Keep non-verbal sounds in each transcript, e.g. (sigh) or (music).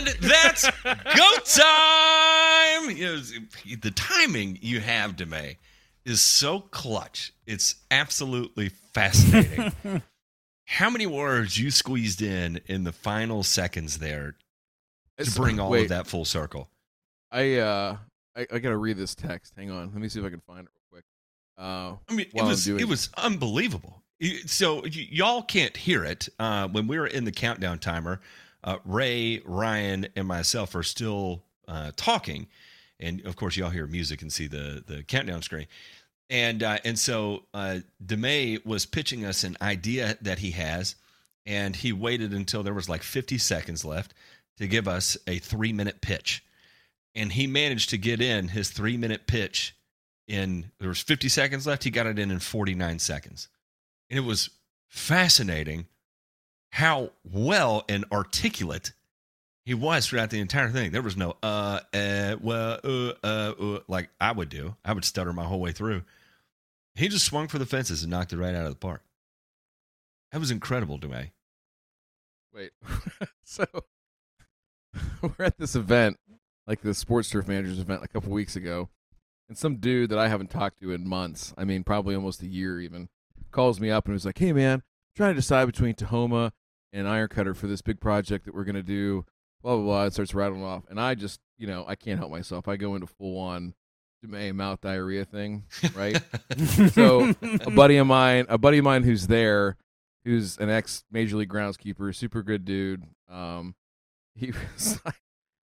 And that's go time. You know, the timing you have, Demay, is so clutch. It's absolutely fascinating. (laughs) How many words you squeezed in in the final seconds there to It's- bring all wait, of that full circle? I uh, I, I gotta read this text. Hang on, let me see if I can find it real quick. Uh, I mean, it was it was unbelievable. So y- y'all can't hear it uh, when we were in the countdown timer. Uh, Ray, Ryan, and myself are still uh, talking, and of course, y'all hear music and see the the countdown screen. And uh, and so uh, Demay was pitching us an idea that he has, and he waited until there was like 50 seconds left to give us a three minute pitch, and he managed to get in his three minute pitch in there was 50 seconds left he got it in in 49 seconds. And it was fascinating how well and articulate he was throughout the entire thing. There was no uh uh well uh uh, uh like i would do. I would stutter my whole way through. He just swung for the fences and knocked it right out of the park. That was incredible to me Wait. (laughs) so (laughs) we're at this event, like the Sports Turf Managers event a couple weeks ago, and some dude that I haven't talked to in months, I mean, probably almost a year even, calls me up and was like, hey, man, I'm trying to decide between Tahoma and Iron Cutter for this big project that we're going to do, blah, blah, blah. It starts rattling off. And I just, you know, I can't help myself. I go into full on mouth diarrhea thing, right? (laughs) so a buddy of mine, a buddy of mine who's there, who's an ex major league groundskeeper, super good dude. Um, he (laughs) was like,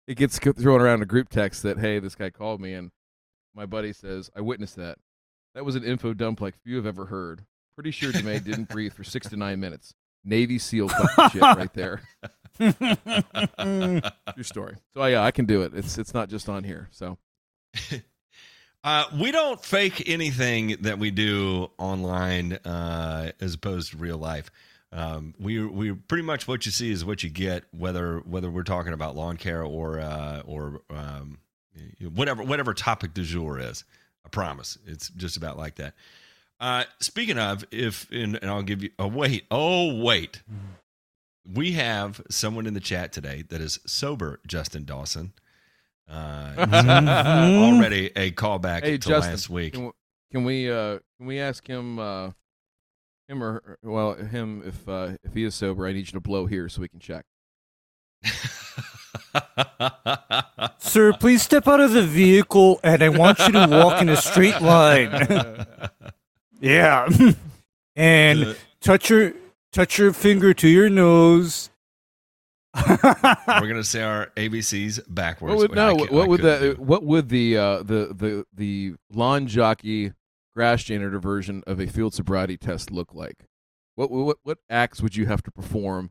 it gets thrown around a group text that hey, this guy called me, and my buddy says I witnessed that. That was an info dump like few have ever heard. Pretty sure Demay didn't breathe for six to nine minutes. Navy SEAL shit right there. (laughs) True story. So yeah, I can do it. It's it's not just on here. So (laughs) Uh, we don't fake anything that we do online uh, as opposed to real life. Um, we we pretty much what you see is what you get, whether whether we're talking about lawn care or uh, or um, whatever whatever topic du jour is. I promise, it's just about like that. Uh, speaking of, if and, and I'll give you. Oh wait, oh wait, we have someone in the chat today that is sober. Justin Dawson. Uh, Mhm. already a callback hey, to Justin, last week. Can, we- can we uh can we ask him uh him or well him if uh if he is sober? I need you to blow here so we can check. Sir, please step out of the vehicle and I want you to walk in a straight line. (laughs) (laughs) yeah. (laughs) and Uh, touch your touch your finger to your nose. we're gonna say our ABCs backwards. What would no? What would couldn't the do. what would the uh the the the lawn jockey grass janitor version of a field sobriety test look like? What what what acts would you have to perform?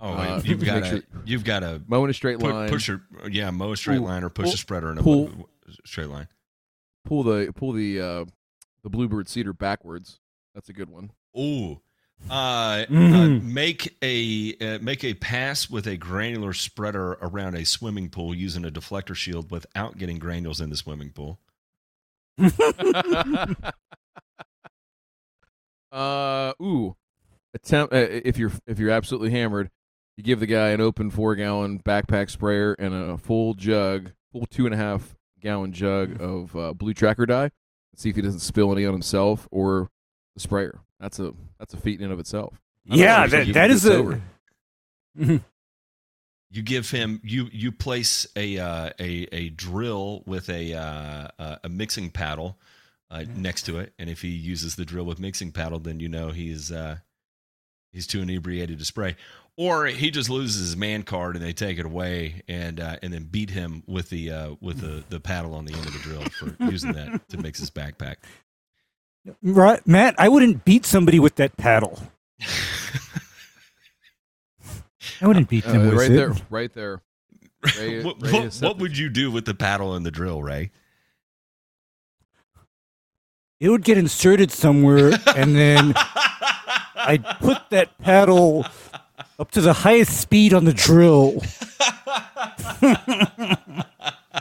Oh, uh, you've got to sure- you've got to Mow in a straight line. push your yeah mow a straight Pull- line or push pull- a spreader in a pull- straight line. pull the pull the uh the bluebird seeder backwards. That's a good one. Ooh. Uh, uh, Mhm. make a uh, make a pass with a granular spreader around a swimming pool using a deflector shield without getting granules in the swimming pool. (laughs) uh ooh. Attempt uh, if you're if you're absolutely hammered, you give the guy an open four gallon backpack sprayer and a full jug, full two and a half gallon jug of uh, blue tracker dye. See if he doesn't spill any on himself or the sprayer. That's a that's a feat in and of itself. I yeah, know, that, you that can is get a. (laughs) You give him you you place a uh, a a drill with a uh, uh, a mixing paddle uh, next to it, and if he uses the drill with mixing paddle, then you know he's uh, he's too inebriated to spray. Or he just loses his man card and they take it away and uh, and then beat him with the uh, with the, the paddle on the end of the drill for (laughs) using that to mix his backpack. right, Matt. I wouldn't beat somebody with that paddle. I wouldn't beat them Uh, with right it. there, right there. Ray- (laughs) what, Ray what, what would you do with the paddle and the drill, Ray? It would get inserted somewhere, and then (laughs) I'd put that paddle up to the highest speed on the drill. (laughs)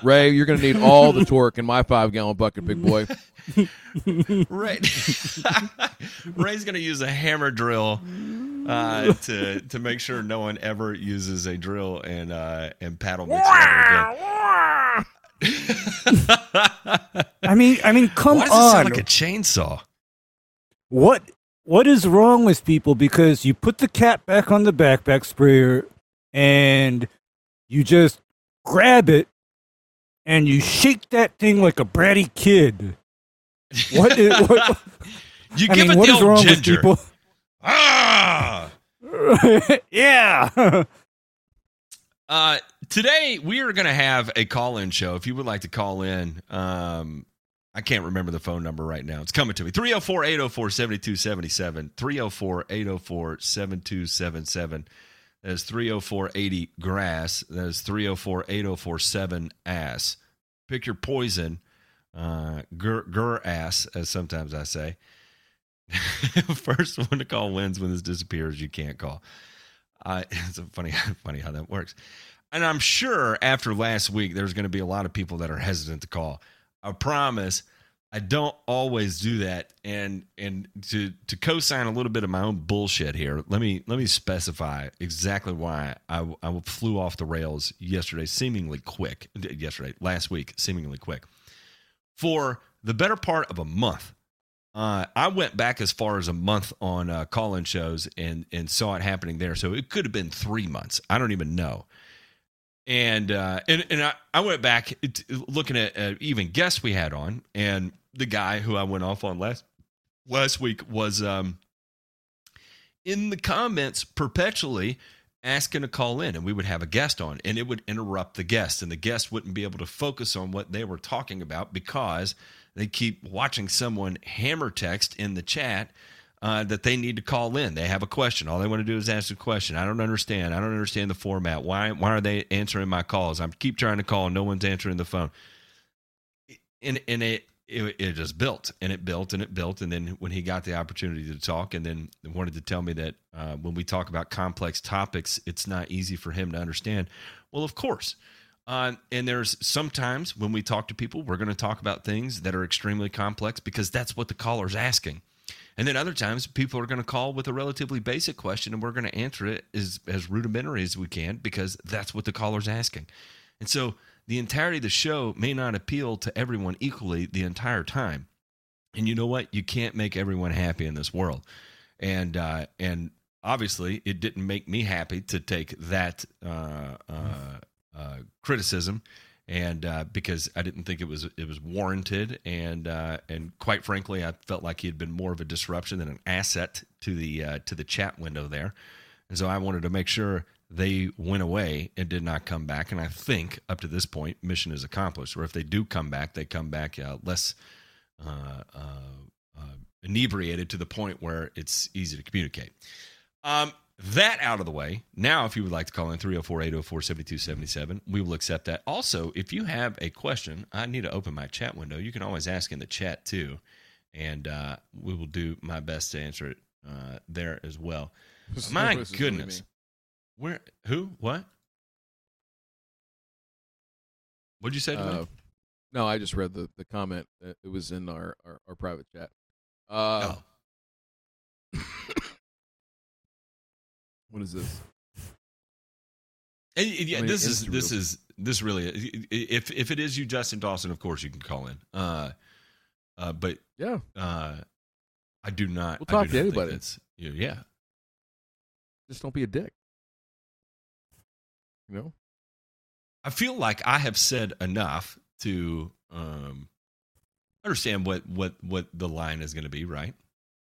Ray, you're going to need all the torque in my five gallon bucket, big boy. (laughs) Ray, (laughs) Ray's going to use a hammer drill uh, to to make sure no one ever uses a drill and uh, and paddle mixer ever again. I mean, I mean, come Why does it on. sound like a chainsaw? what what is wrong with people? Because you put the cap back on the backpack sprayer and you just grab it and you shake that thing like a bratty kid. What is (laughs) what, You I give mean, it what the is wrong ginger. with people? Ah! (laughs) yeah. Uh, today we are going to have a call-in show. If you would like to call in, um, I can't remember the phone number right now. It's coming to me. 304-804-7277. 304-804-7277. That is 304-80 grass. That is 304-8047 ass. Pick your poison. Uh, gur, gur ass, as sometimes I say. (laughs) First one to call wins when this disappears. You can't call. Uh, (laughs) it's funny, (laughs) funny how that works. And I'm sure after last week, there's going to be a lot of people that are hesitant to call. I promise. I don't always do that, and and to to co-sign a little bit of my own bullshit here. Let me let me specify exactly why I I flew off the rails yesterday, seemingly quick. Yesterday, last week, seemingly quick. For the better part of a month, uh, I went back as far as a month on uh, call-in shows and and saw it happening there. So it could have been three months. I don't even know. And uh, and and I, I went back looking at uh, even guests we had on, and the guy who I went off on last last week was um, in the comments perpetually asking to call in, and we would have a guest on, and it would interrupt the guest, and the guest wouldn't be able to focus on what they were talking about because they keep watching someone hammer text in the chat uh, that they need to call in. They have a question. All they want to do is ask a question. I don't understand. I don't understand the format. Why why are they answering my calls? I keep trying to call. No one's answering the phone. And and it it, it just built and it built and it built. And then when he got the opportunity to talk and then wanted to tell me that uh, when we talk about complex topics, it's not easy for him to understand. Well, of course. Uh, and there's sometimes when we talk to people, we're going to talk about things that are extremely complex because that's what the caller's asking. And then other times, people are going to call with a relatively basic question, and we're going to answer it as, as rudimentary as we can because that's what the caller's asking. And so the entirety of the show may not appeal to everyone equally the entire time. And you know what? You can't make everyone happy in this world. And uh, and obviously, it didn't make me happy to take that uh, uh, uh, criticism and uh, because I didn't think it was it was warranted, and uh, and quite frankly, I felt like he had been more of a disruption than an asset to the uh, to the chat window there, and so I wanted to make sure they went away and did not come back. And I think up to this point, mission is accomplished. Or if they do come back, they come back uh, less uh, uh, inebriated to the point where it's easy to communicate. Um, that out of the way, now if you would like to call in 304 804 7277, we will accept that. Also, if you have a question, I need to open my chat window. You can always ask in the chat too, and uh, we will do my best to answer it uh, there as well. My is really goodness. Where? Who? What? What'd you say to me? Uh, no, I just read the, the comment. It was in our, our, our private chat. Uh, oh. What is this? And, and yeah, I mean, this is is this real. is this really if if it is you, Justin Dawson, of course you can call in. Uh, uh, but Yeah. uh, I do not. We'll I talk to anybody. yeah. Just don't be a dick. You know? I feel like I have said enough to um, understand what what what the line is going to be. Right.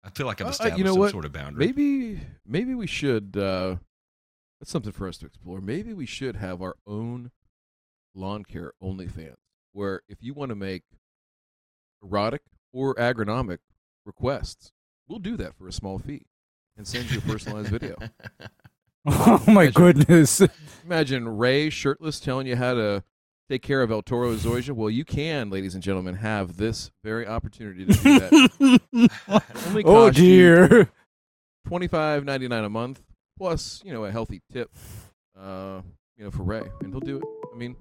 I feel like I've Uh, you know some what? sort of boundary. Maybe maybe we should uh that's something for us to explore. Maybe we should have our own lawn care OnlyFans where if you want to make erotic or agronomic requests, we'll do that for a small fee and send you a personalized video. (laughs) Oh my goodness. Imagine Ray shirtless telling you how to take care of El Toro Zoysia. Well, you can, ladies and gentlemen, have this very opportunity to do that. (laughs) Oh cost you dear. twenty five ninety nine a month plus you know a healthy tip uh you know for ray and he'll do it i mean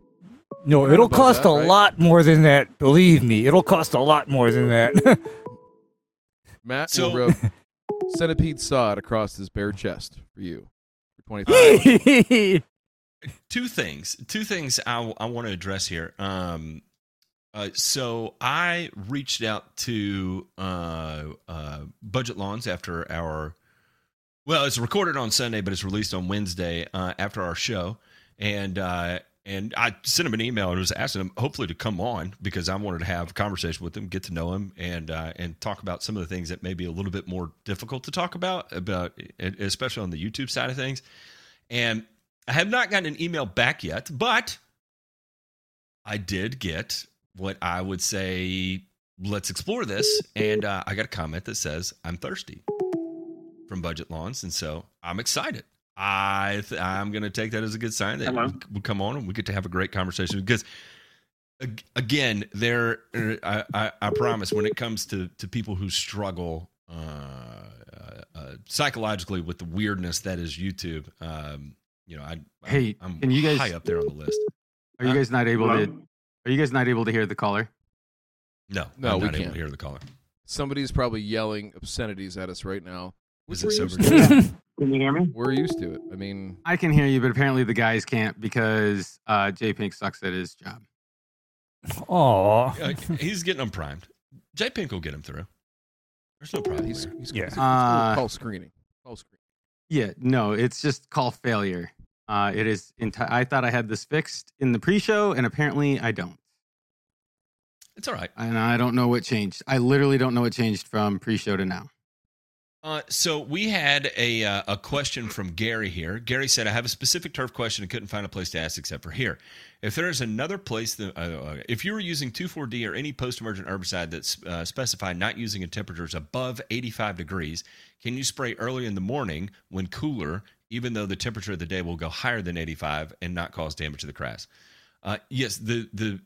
No, it'll cost that, a right? lot more than that. Believe me, it'll cost a lot more than that. matt So- will rub centipede sod across his bare chest for you for twenty five. (laughs) two things two things i, I want to address here. Um uh, so I reached out to uh, uh, Budget Lawns after our, well, it's recorded on Sunday, but it's released on Wednesday uh, after our show, and uh, and I sent him an email and was asking him hopefully to come on because I wanted to have a conversation with him, get to know him, and uh, and talk about some of the things that may be a little bit more difficult to talk about about especially on the YouTube side of things, and I have not gotten an email back yet, but I did get what I would say, let's explore this. And uh, I got a comment that says, I'm thirsty from Budget Lawns. And so I'm excited. I th- I'm going to take that as a good sign that we, we come on and we get to have a great conversation because again, there, er, I, I, I, promise when it comes to, to people who struggle uh, uh, uh, psychologically with the weirdness that is YouTube, um, you know, I, hey, I'm, I'm you guys, high up there on the list. Are you guys not able to are you guys not able to hear the caller? No, no, I'm we not can't able to hear the caller. Somebody's probably yelling obscenities at us right now. Is it sober? Can you hear me? We're used to it. I mean, I can hear you, but apparently the guys can't because uh, J Pink sucks at his job. Oh, uh, he's getting them primed. J Pink will get him through. There's no problem. he's, there. he's, Yeah. he's- Uh, call screening. Call screening. Yeah, no, it's just call failure. Uh, it is. Enti- I thought I had this fixed in the pre-show, and apparently I don't. It's all right. And I don't know what changed. I literally don't know what changed from pre-show to now. Uh, so we had a uh, a question from Gary here. Gary said, "I have a specific turf question and couldn't find a place to ask except for here. If there is another place that, uh, uh, if you were using 2,4-D or any post-emergent herbicide that's uh, specified not using in temperatures above 85 degrees, can you spray early in the morning when cooler, even though the temperature of the day will go higher than 85 and not cause damage to the grass?" Uh, yes, the the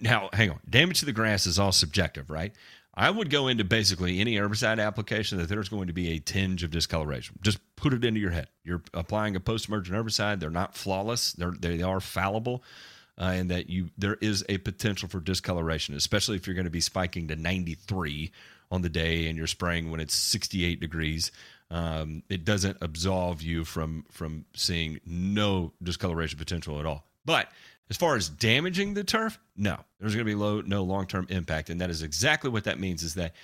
now hang on. Damage to the grass is all subjective, right? I would go into basically any herbicide application that there's going to be a tinge of discoloration. Just put it into your head. You're applying a post-emergent herbicide. They're not flawless. They're they are fallible, uh, and that you there is a potential for discoloration, especially if you're going to be spiking to 93 on the day and you're spraying when it's 68 degrees. Um, it doesn't absolve you from from seeing no discoloration potential at all. But as far as damaging the turf, no, there's going to be low, no long term impact. And that is exactly what that means is that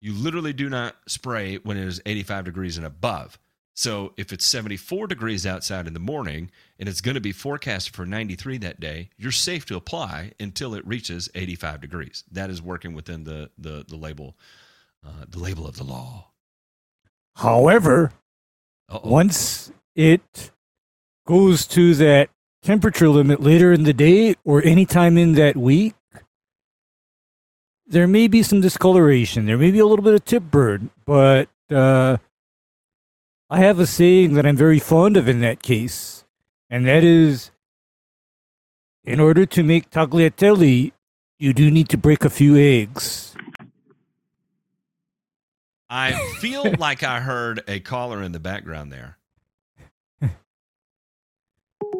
you literally do not spray when it is 85 degrees and above. So if it's 74 degrees outside in the morning and it's going to be forecasted for 93 that day, you're safe to apply until it reaches 85 degrees. That is working within the the, the label uh, the label of the law. However, Uh-oh. once it goes to that temperature limit later in the day or any time in that week, there may be some discoloration. There may be a little bit of tip burn, but uh, I have a saying that I'm very fond of in that case, and that is in order to make tagliatelle, you do need to break a few eggs. I feel (laughs) like I heard a caller in the background there. (laughs)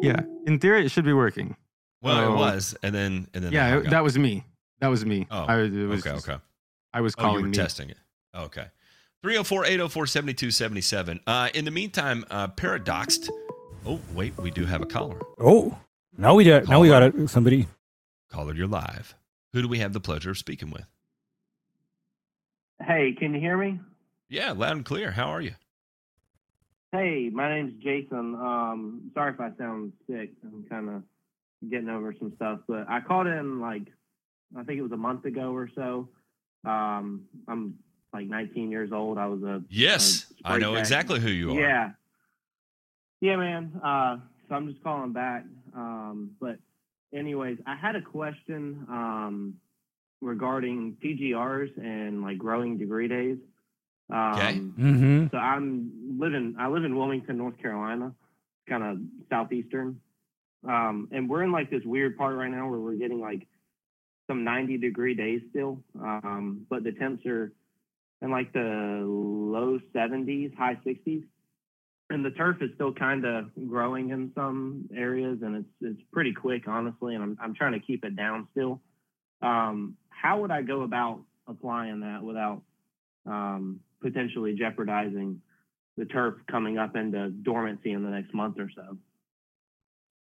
Yeah, in theory, it should be working. Well, Oh. it was, and then and then Yeah, hung that was me. That was me. Oh, I, it was okay, just- okay. I was Oh, you were me. testing it. Okay. 304 804 7277. Uh, in the meantime, uh, Paradoxed. Oh, wait, we do have a caller. Oh, now we got now we got it. Somebody. Caller, you're live. Who do we have the pleasure of speaking with? Hey, can you hear me? Yeah, loud and clear. How are you? Hey, my name's Jason. Um, sorry if I sound sick. I'm kind of getting over some stuff, but I called in like I think it was a month ago or so. Um, I'm like 19 years old. I was a Yes, Uh, I know tech. exactly who you are. yeah, yeah, man. Uh, so I'm just calling back. Um, but anyways, I had a question um, regarding PGRs and like growing degree days. Um, Okay. Mm-hmm. so I'm living. I live in Wilmington, North Carolina, kind of southeastern, um, and we're in like this weird part right now where we're getting like some 90 degree days still, um, but the temps are in like the low 70s, high 60s, and the turf is still kind of growing in some areas, and it's it's pretty quick, honestly, and I'm I'm trying to keep it down still. Um, how would I go about applying that without um, potentially jeopardizing the turf coming up into dormancy in the next month or so.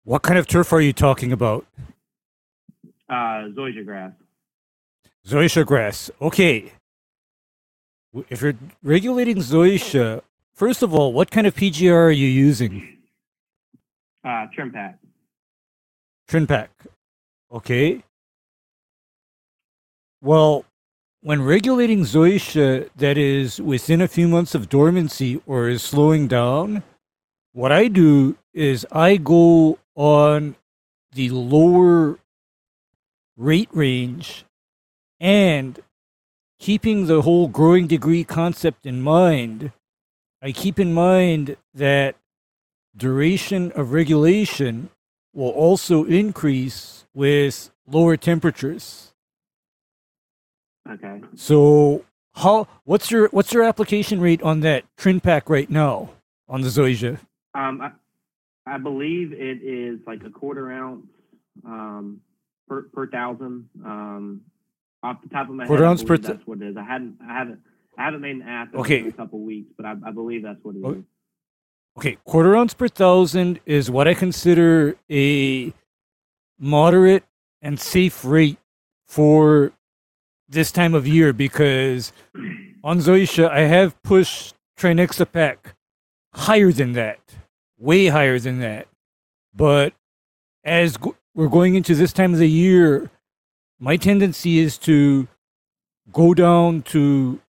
What kind of turf are you talking about? Uh, zoysia grass. Zoysia grass. Okay. If you're regulating zoysia, first of all, what kind of PGR are you using? Uh, trim pack. Trin pack. Okay. Well, when regulating zoysia that is within a few months of dormancy or is slowing down, what I do is I go on the lower rate range and keeping the whole growing degree concept in mind, I keep in mind that duration of regulation will also increase with lower temperatures. Okay. So how what's your what's your application rate on that trin pack right now on the Zoysia? Um, I, I believe it is like a quarter ounce um, per per thousand. Um, off the top of my Quarter head, ounce per th- that's what it is. I hadn't, I haven't, I haven't made an app in Okay. a couple weeks, but I, I believe that's what it is. Okay. Okay, quarter ounce per thousand is what I consider a moderate and safe rate for this time of year because on Zoysia I have pushed Trinexapac higher than that, way higher than that. But as we're going into this time of the year, my tendency is to go down to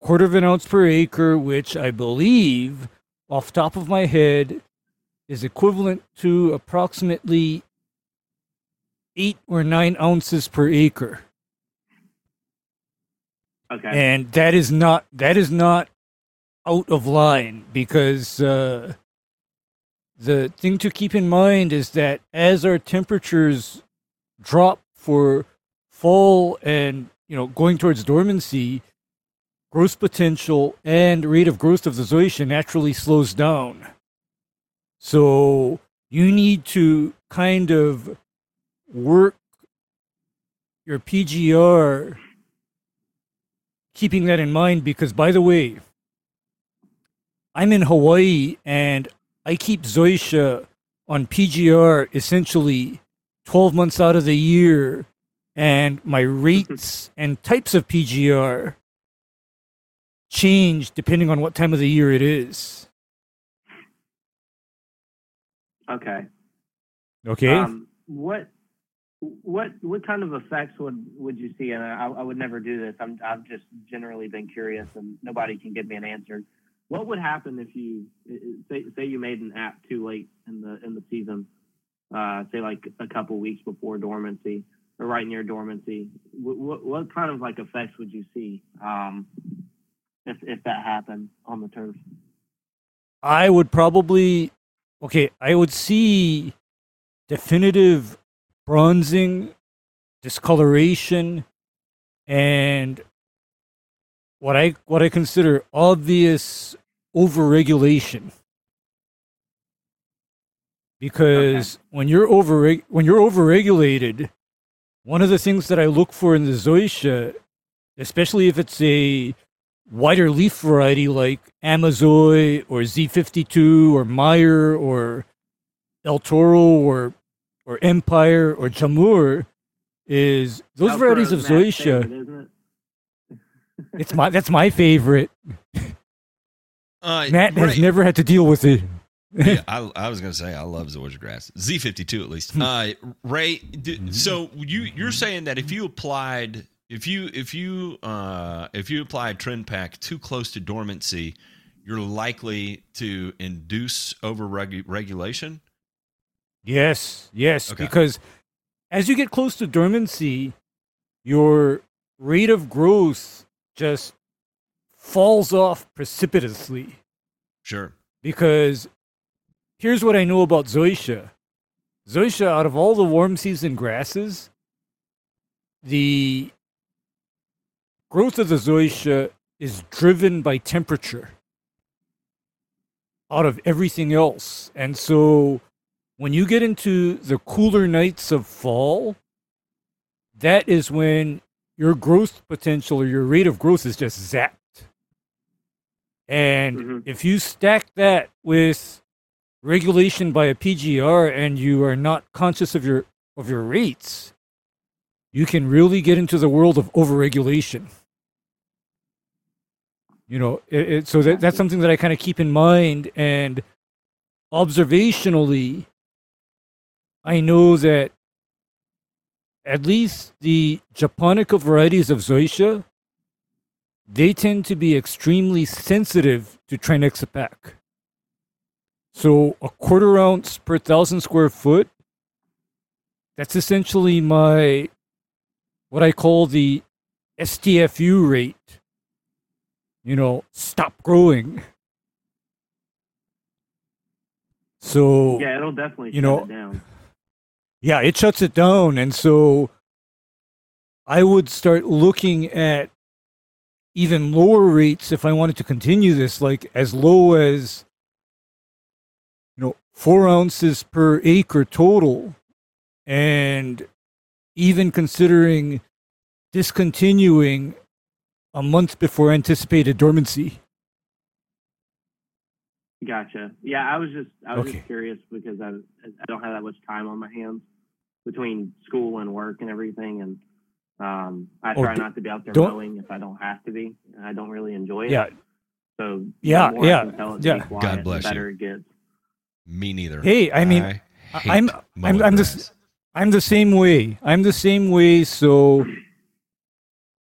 quarter of an ounce per acre, which I believe, off top of my head, is equivalent to approximately eight or nine ounces per acre. Okay. and that is not that is not out of line because uh, the thing to keep in mind is that as our temperatures drop for fall and you know going towards dormancy growth potential and rate of growth of the zoysia naturally slows down so you need to kind of work your pgr keeping that in mind because by the way i'm in hawaii and i keep zoysia on pgr essentially 12 months out of the year. And my rates (laughs) and types of pgr change depending on what time of the year it is. Okay. okay? Um, what what what kind of effects would would you see? And I, I would never do this. I'm I've just generally been curious, and nobody can give me an answer. What would happen if you say say you made an app too late in the in the season? Uh, say like a couple weeks before dormancy or right near dormancy. What, what, kind of like effects would you see um, if if that happened on the turf? I would probably okay, I would see definitive bronzing, discoloration, and what I what I consider obvious overregulation. Because when you're over when you're overregulated, one of the things that I look for in the zoysia, especially if it's a wider leaf variety like Amazoy or Z52 or Meyer or El Toro or or Empire or Jamur is those Elk varieties of Grove, zoysia. it? (laughs) It's my that's my favorite. Uh, (laughs) Matt has never had to deal with it. yeah, (laughs) I, I was going to say I love Zoysia grass. Z52 at least. Uh, Ray, d- so you you're saying that if you applied if you if you uh, if you applied trend pack too close to dormancy, you're likely to induce over regulation. Yes, yes, Okay. because as you get close to dormancy, your rate of growth just falls off precipitously. Sure. because here's what I know about zoysia. Zoysia, out of all the warm season grasses, the growth of the zoysia is driven by temperature out of everything else. And so when you get into the cooler nights of fall, that is when your growth potential or your rate of growth is just zapped. And Mhm. if you stack that with regulation by a PGR and you are not conscious of your of your rates, you can really get into the world of overregulation. You know, it, it, so that, that's something that I kind of keep in mind. And observationally, I know that at least the Japonica varieties of Zoysia, they tend to be extremely sensitive to Trinexapac. So a quarter ounce per thousand square foot, that's essentially my, what I call the STFU rate. You know, stop growing. So Yeah, it'll definitely You shut know, it down. Yeah, it shuts it down. And so I would start looking at even lower rates if I wanted to continue this, like as low as, you know, four ounces per acre total. And even considering discontinuing a month before anticipated dormancy. Gotcha. Yeah, I was just I was Okay. just curious because I I don't have that much time on my hands between school and work and everything, and um, I try d- not to be out there mowing if I don't have to be. and I don't really enjoy it. Yeah. So Yeah, the more yeah, I can tell it to yeah. be quiet, God bless the you. it gets. Me neither. Hey, I mean, I hate I'm- I'm grass. just- I'm the same way. I'm the same way. So,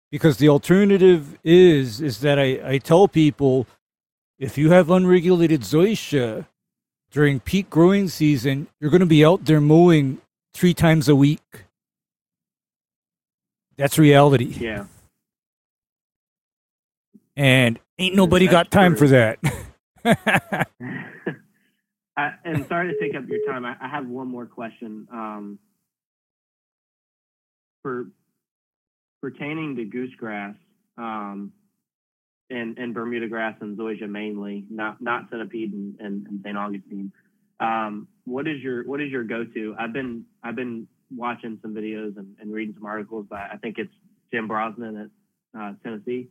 because the alternative is is that I, I tell people, if you have unregulated zoysia during peak growing season, you're going to be out there mowing three times a week. That's reality, Yeah. and ain't nobody That's got time true. for that. (laughs) (laughs) I, and sorry to take up your time. I, I have one more question. Um, for pertaining to goosegrass um, and, and Bermuda grass and zoysia mainly, not not centipede and, and, and St. Augustine. Um, what is your what is your go to? I've been I've been watching some videos and, and reading some articles by I think it's Jim Brosnan at uh, Tennessee,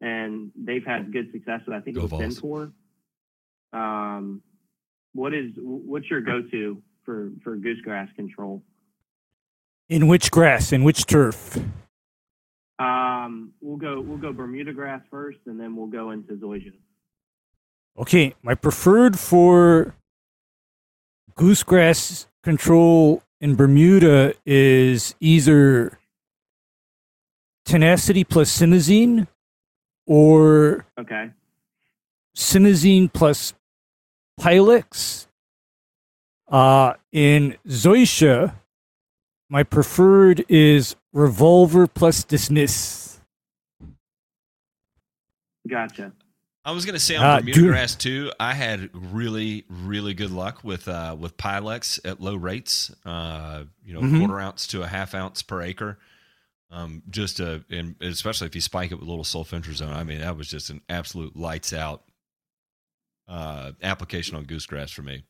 and they've had good success with I think Go it was Vols. Sencor. Um, what is what's your go to for for goosegrass control? In which grass? In which turf? Um, we'll go we'll go Bermuda grass first, and then we'll go into zoysia. Okay, my preferred for goosegrass control in Bermuda is either tenacity plus simazine or Okay. simazine plus Pylex. Uh, in Zoysia, my preferred is revolver plus dismiss. Gotcha. I was gonna say on Uh, Bermuda grass too. I had really, really good luck with uh, with Pylex at low rates. Uh, you know, Mhm. quarter ounce to a half ounce per acre. Um, just a, and especially if you spike it with a little sulfentrazone. I mean, that was just an absolute lights out uh, application on goosegrass for me.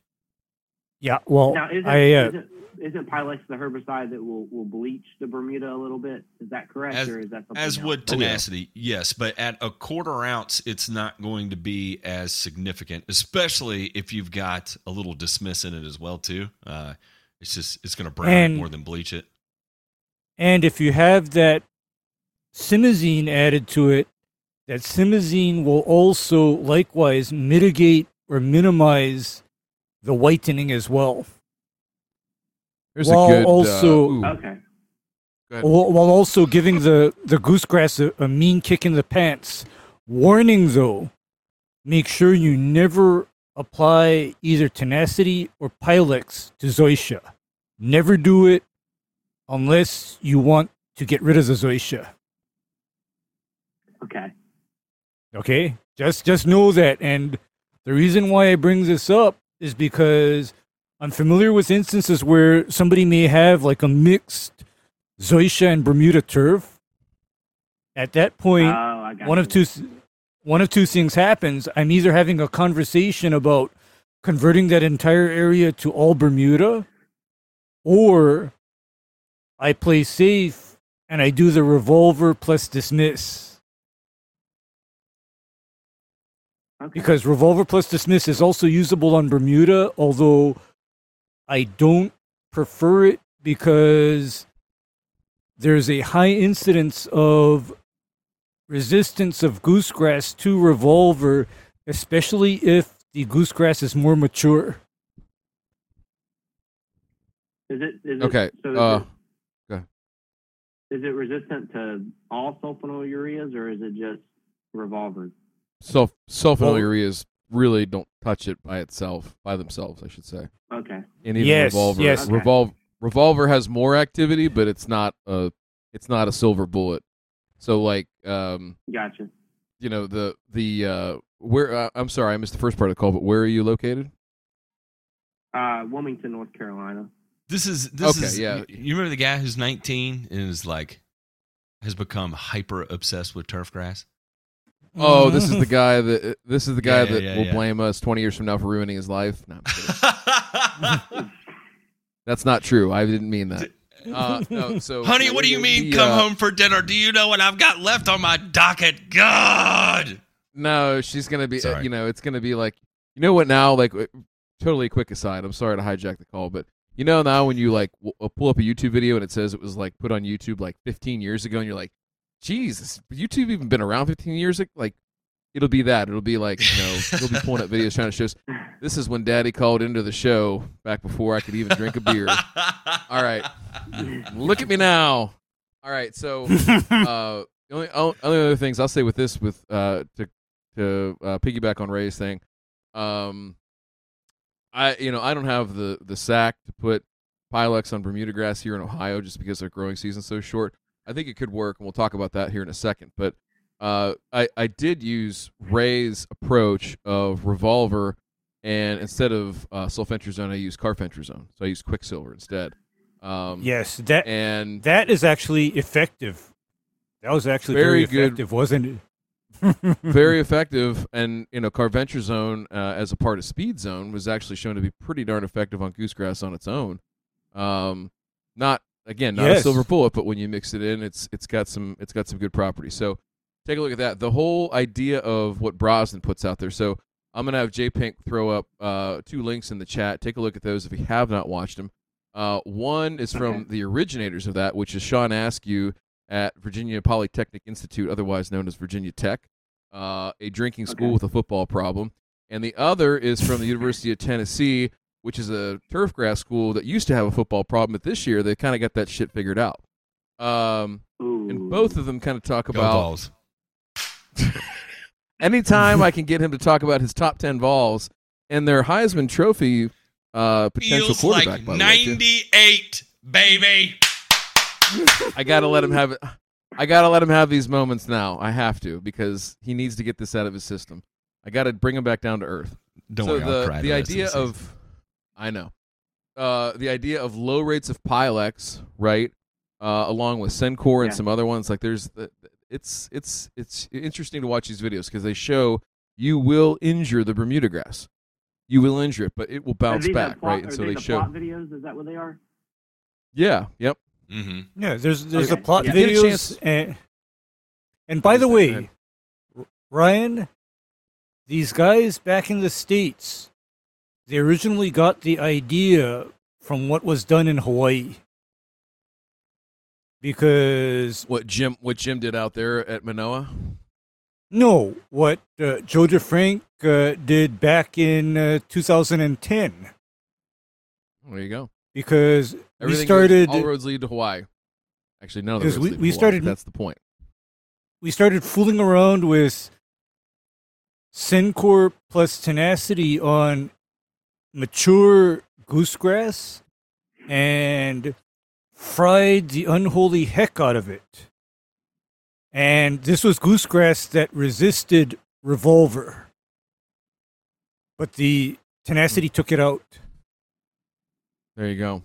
Yeah, well, Now, isn't I uh, isn't, isn't Pylex the herbicide that will, will bleach the Bermuda a little bit? Is that correct, As- or is that something As else? would Oh, yeah. tenacity, yes, but at a quarter ounce, it's not going to be as significant, especially if you've got a little dismiss in it as well too. Uh, it's just it's going to brown it more than bleach it. And if you have that simazine added to it, that simazine will also likewise mitigate or minimize the whitening as well, There's Well, a good. also- uh, Okay. while while also giving the, the goosegrass a, a mean kick in the pants. Warning though, make sure you never apply either tenacity or Pylex to zoysia. Never do it unless you want to get rid of the zoysia. Okay. Okay, just just know that, and the reason why I bring this up is because I'm familiar with instances where somebody may have like a mixed Zoysia and Bermuda turf. At that Oh, point, got one of two one of two things happens. I'm either having a conversation about converting that entire area to all Bermuda, or I play safe and I do the revolver plus dismiss. Okay. because revolver plus dismiss is also usable on Bermuda, although I don't prefer it because there's a high incidence of resistance of goosegrass to revolver, especially if the goosegrass is more mature. is it is Okay, It, so is, uh, it, go ahead. is it resistant to all sulfonylureas or is it just revolvers? Sulf- Well- sulfonylureas really don't touch it by itself, by themselves, I should say. Okay. And even Yes, revolver, yes. Okay. revol- revolver has more activity, but it's not a, it's not a silver bullet. So like, um, Gotcha. you know the the uh, where uh, I'm sorry, I missed the first part of the call, but where are you located? Uh, Wilmington, North Carolina. This is this Okay, is yeah. You remember the guy who's 19 and is like has become hyper obsessed with turf grass? Oh, this is the guy that this is the guy Yeah, yeah, that yeah, will yeah. blame us 20 years from now for ruining his life. No, I'm kidding. (laughs) That's not true. I didn't mean that. Uh, no, (laughs) so Honey, what do you mean the, come uh, home for dinner? Do you know what I've got left on my docket? God. No, she's gonna be. uh, Sorry. you know, it's gonna be like you know what now? Like totally quick aside. I'm sorry to hijack the call, but you know now when you like w- uh, pull up a YouTube video and it says it was like put on YouTube like 15 years ago, and you're like, "Geez, has YouTube even been around 15 years?" Like it'll be that. It'll be like you know you'll be pulling up (laughs) videos trying to show. us, This is when Daddy called into the show back before I could even drink a beer. All right, look at me now. All right, so (laughs) uh, the only only other things I'll say with this, with uh, to to uh, piggyback on Ray's thing, um, I you know I don't have the the sack to put Pylex on Bermuda grass here in Ohio just because their growing season's so short. I think it could work, and we'll talk about that here in a second. But uh, I I did use Ray's approach of revolver, and instead of uh, sulfentrazone, I used carfentrazone. So I used Quicksilver instead. Um, yes, that and that is actually effective. That was actually Very very, good. effective, wasn't it? (laughs) very effective and you know carfentrazone uh, as a part of speed zone was actually shown to be pretty darn effective on goosegrass on its own um not again not a silver bullet but when you mix it in it's it's got some it's got some good properties. So take a look at that. The whole idea of what brosnan puts out there. So i'm gonna have j pink throw up uh two links in the chat. Take a look at those if you have not watched them uh one is from Okay. the originators of that which is Shawn Askew at virginia polytechnic institute otherwise known as virginia tech uh, a drinking school Okay. with a football problem, and the other is from the University of Tennessee, which is a turf grass school that used to have a football problem, but this year they kind of got that shit figured out. Um, and both of them kind of talk about balls. (laughs) (laughs) anytime I can get him to talk about his top ten balls and their Heisman Trophy uh, potential Feels quarterback. like by the way, too. 98, baby. I gotta let him have it. I gotta let him have these moments now. I have to because he needs to get this out of his system. I gotta bring him back down to earth. Don't so worry, I'll the cry the rest idea season. of, I know, uh, the idea of low rates of Pylex, right, uh, along with Sencor and Yeah. some other ones. Like there's, the, it's it's it's interesting to watch these videos because they show you will injure the Bermuda grass, you will injure it, but it will bounce back, plot, right? And so they the show, plot videos. Is that what they are? yeah, yep. Mm-hmm. Yeah, there's there's Okay. a plot Yeah. Videos and and by the way, Ryan, these guys back in the states, they originally got the idea from what was done in Hawaii. Because What Jim, what Jim did out there at Manoa? no, what uh, Joe DeFrank uh, did back in uh, 2010. There you go. Because Everything we started all roads lead to Hawaii. Actually, none of Because we- we started- That's the point. we started fooling around with Sencor plus tenacity on mature goosegrass and fried the unholy heck out of it. And this was goosegrass that resisted revolver. But the tenacity took it out. There you go.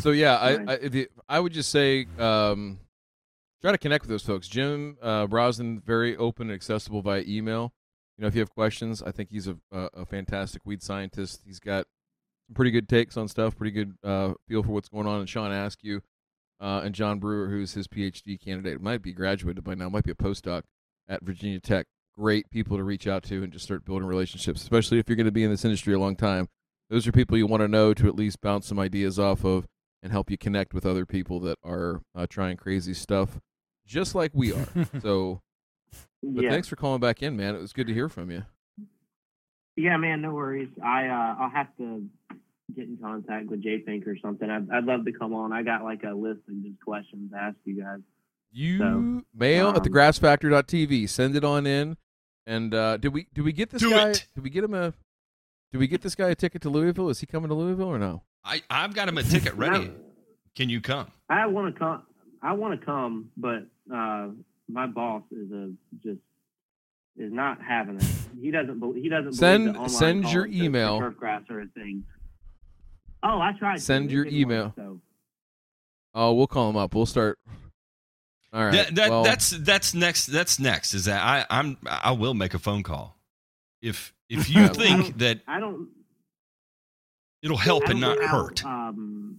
so yeah, I I, the, I would just say um, try to connect with those folks. Jim uh, Brosnan, very open and accessible via email. You know, if you have questions, I think he's a, a, a fantastic weed scientist. He's got some pretty good takes on stuff, pretty good uh, feel for what's going on. And Shawn Askew uh, and John Brewer, who's his PhD candidate, might be graduated by now, might be a postdoc at Virginia Tech. great people to reach out to and just start building relationships, especially if you're going to be in this industry a long time. Those are people you want to know to at least bounce some ideas off of and help you connect with other people that are uh, trying crazy stuff, just like we are. (laughs) so, but yeah. thanks for calling back in, man. It was good to hear from you. Yeah, man, no worries. I uh, I'll have to get in contact with Jay Pink or something. I'd, I'd love to come on. I got like a list of just questions to ask you guys. You So, mail at um, thegrassfactor.tv. Send it on in. And uh, did we did we get this Do guy? it. Did we get him a? Did we get this guy a ticket to Louisville? Is he coming to Louisville or no? I, I've got him a ticket (laughs) ready. Can you come? I want to come. I want to come, but uh, my boss is a just is not having it. He doesn't. bel he doesn't. Send- believe that online send your calls for- for email. Turf grass are a thing. Oh, I tried. Send It your didn't work, email. so. Oh, we'll call him up. We'll start. All right. That, that, well, that's that's next. That's next. Is that I I'm I will make a phone call if if you (laughs) Yeah. think that I don't. it'll help I and don't not know how, hurt. Um,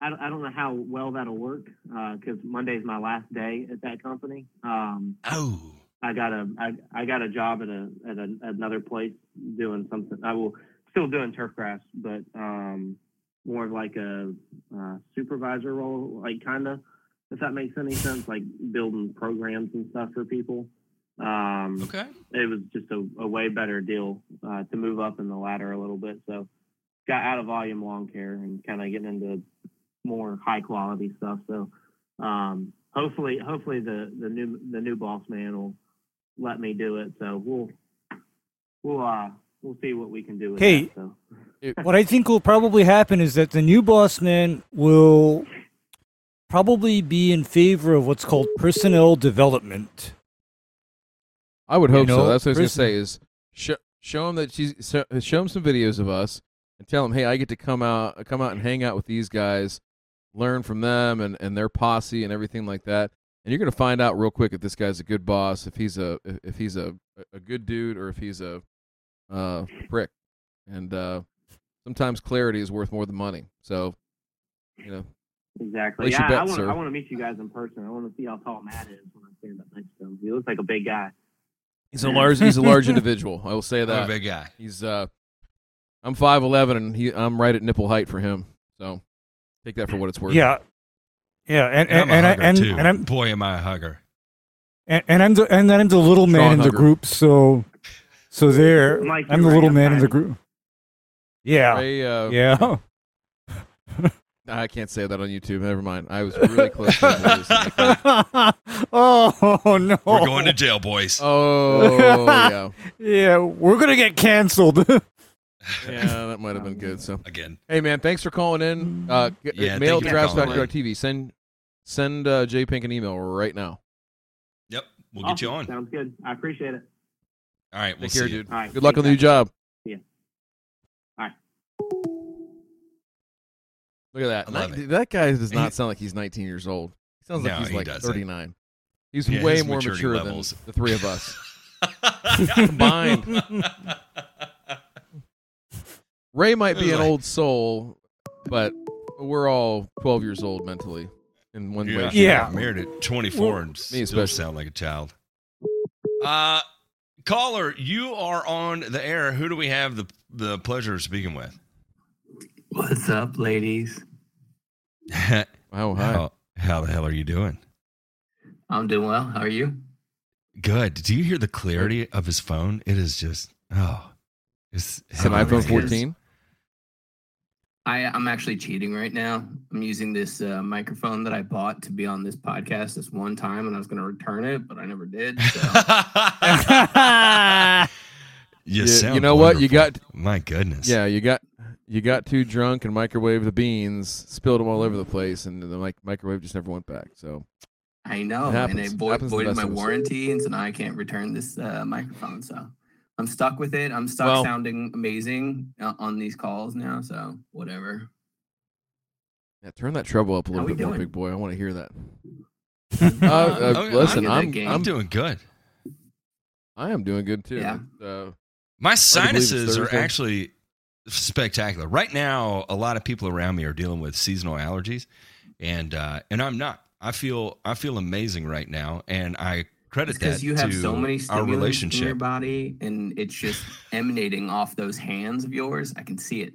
I, don't- I don't know how well that'll work because Monday's my last day at that company. Um, Oh, I got a I, I got a job at a at a, another place doing something. I will still doing turf grass, but um, more of like a uh, supervisor role, like kind of if that makes any sense, like building programs and stuff for people. Um, okay. it was just a, a way better deal uh, to move up in the ladder a little bit. So got out of volume lawn care and kind of getting into more high quality stuff. So um, hopefully, hopefully the, the new the new boss man will let me do it. So we'll we'll uh, we'll see what we can do with Hey. that. So. what I think will probably happen is that the new boss man will probably be in favor of what's called personnel development. I would hope you so. That's what I was gonna say. Is show show him that she's show, show him some videos of us and tell him, hey, I get to come out come out and hang out with these guys, learn from them and and their posse and everything like that. And you're gonna find out real quick if this guy's a good boss, if he's a if he's a a good dude, or if he's a uh, prick. And uh, sometimes clarity is worth more than money. So, you know, Exactly. Place your Yeah, I bet, want. I want to meet you guys in person. I want to see how tall Matt is when I stand up next to him. He looks like a big guy. he's a large he's a large (laughs) individual. I will say I'm a that. big guy. He's uh I'm five eleven and he I'm right at nipple height for him. So take that for what it's worth. Yeah, yeah, and And, and and, I, I'm a hugger and, too. and I'm Boy, am I a hugger. and, and I'm the and then I'm the little man Strong in the group. So so there, Like I'm the little I'm man in the group. Yeah, Ray, uh, yeah. (laughs) I can't say that on YouTube. Never mind. I was really close to it. (laughs) oh no! We're going to jail, boys. Oh yeah. (laughs) Yeah, we're gonna get canceled. (laughs) Yeah, that might have been good. So Again. hey man, thanks for calling in. Uh g- Yeah, mail thank to you for calling grassfactor.tv. Send send uh, J Pink an email right now. Yep. We'll get you on. Sounds good. I appreciate it. All right. We'll Take care, you. dude. All right. Good luck on the new See you guys. job. Yeah. All right. Look at that. I love Nin- it. That guy does not sound like he's 19 years old. He sounds like No, he's he like doesn't. 39. He's Yeah, way more mature levels. than the three of us. (laughs) Combined. (laughs) Ray might be an Like- old soul, but we're all 12 years old mentally in one way. Yeah. shape, Yeah. or form. Married at 24 and Me still especially. sound like a child. Uh, caller, you are on the air. Who do we have the the pleasure of speaking with? What's up, ladies? (laughs) Oh, hi. how, how the hell are you doing? I'm doing well. How are you? Good. Do you hear the clarity of his phone? It is just oh, it's, It's an iPhone 14. I, I'm actually cheating right now. I'm using this uh, microphone that I bought to be on this podcast this one time, and I was going to return it, but I never did. So (laughs) you, You- sound you know what? You got my goodness. yeah, you got you got too drunk and microwaved the beans, spilled them all over the place, and the mic- microwave just never went back. So I know, It and it It vo- happens voided my warranty, and so now I can't return this uh, microphone. So I'm stuck with it. I'm stuck Well- sounding amazing uh, on these calls now. So whatever. yeah, turn that treble up a little we bit more, big boy. I want to hear that. (laughs) Uh, Uh, I'm- listen, I'm I'm I'm I'm, doing good. I am doing good too. Yeah. Uh, My Hard to believe it's sinuses are actually spectacular. Right now, a lot of people around me are dealing with seasonal allergies, and uh, and I'm not. I feel I feel amazing right now, and I credit because you have so many our in your body, and it's just emanating off those hands of yours. I can see it.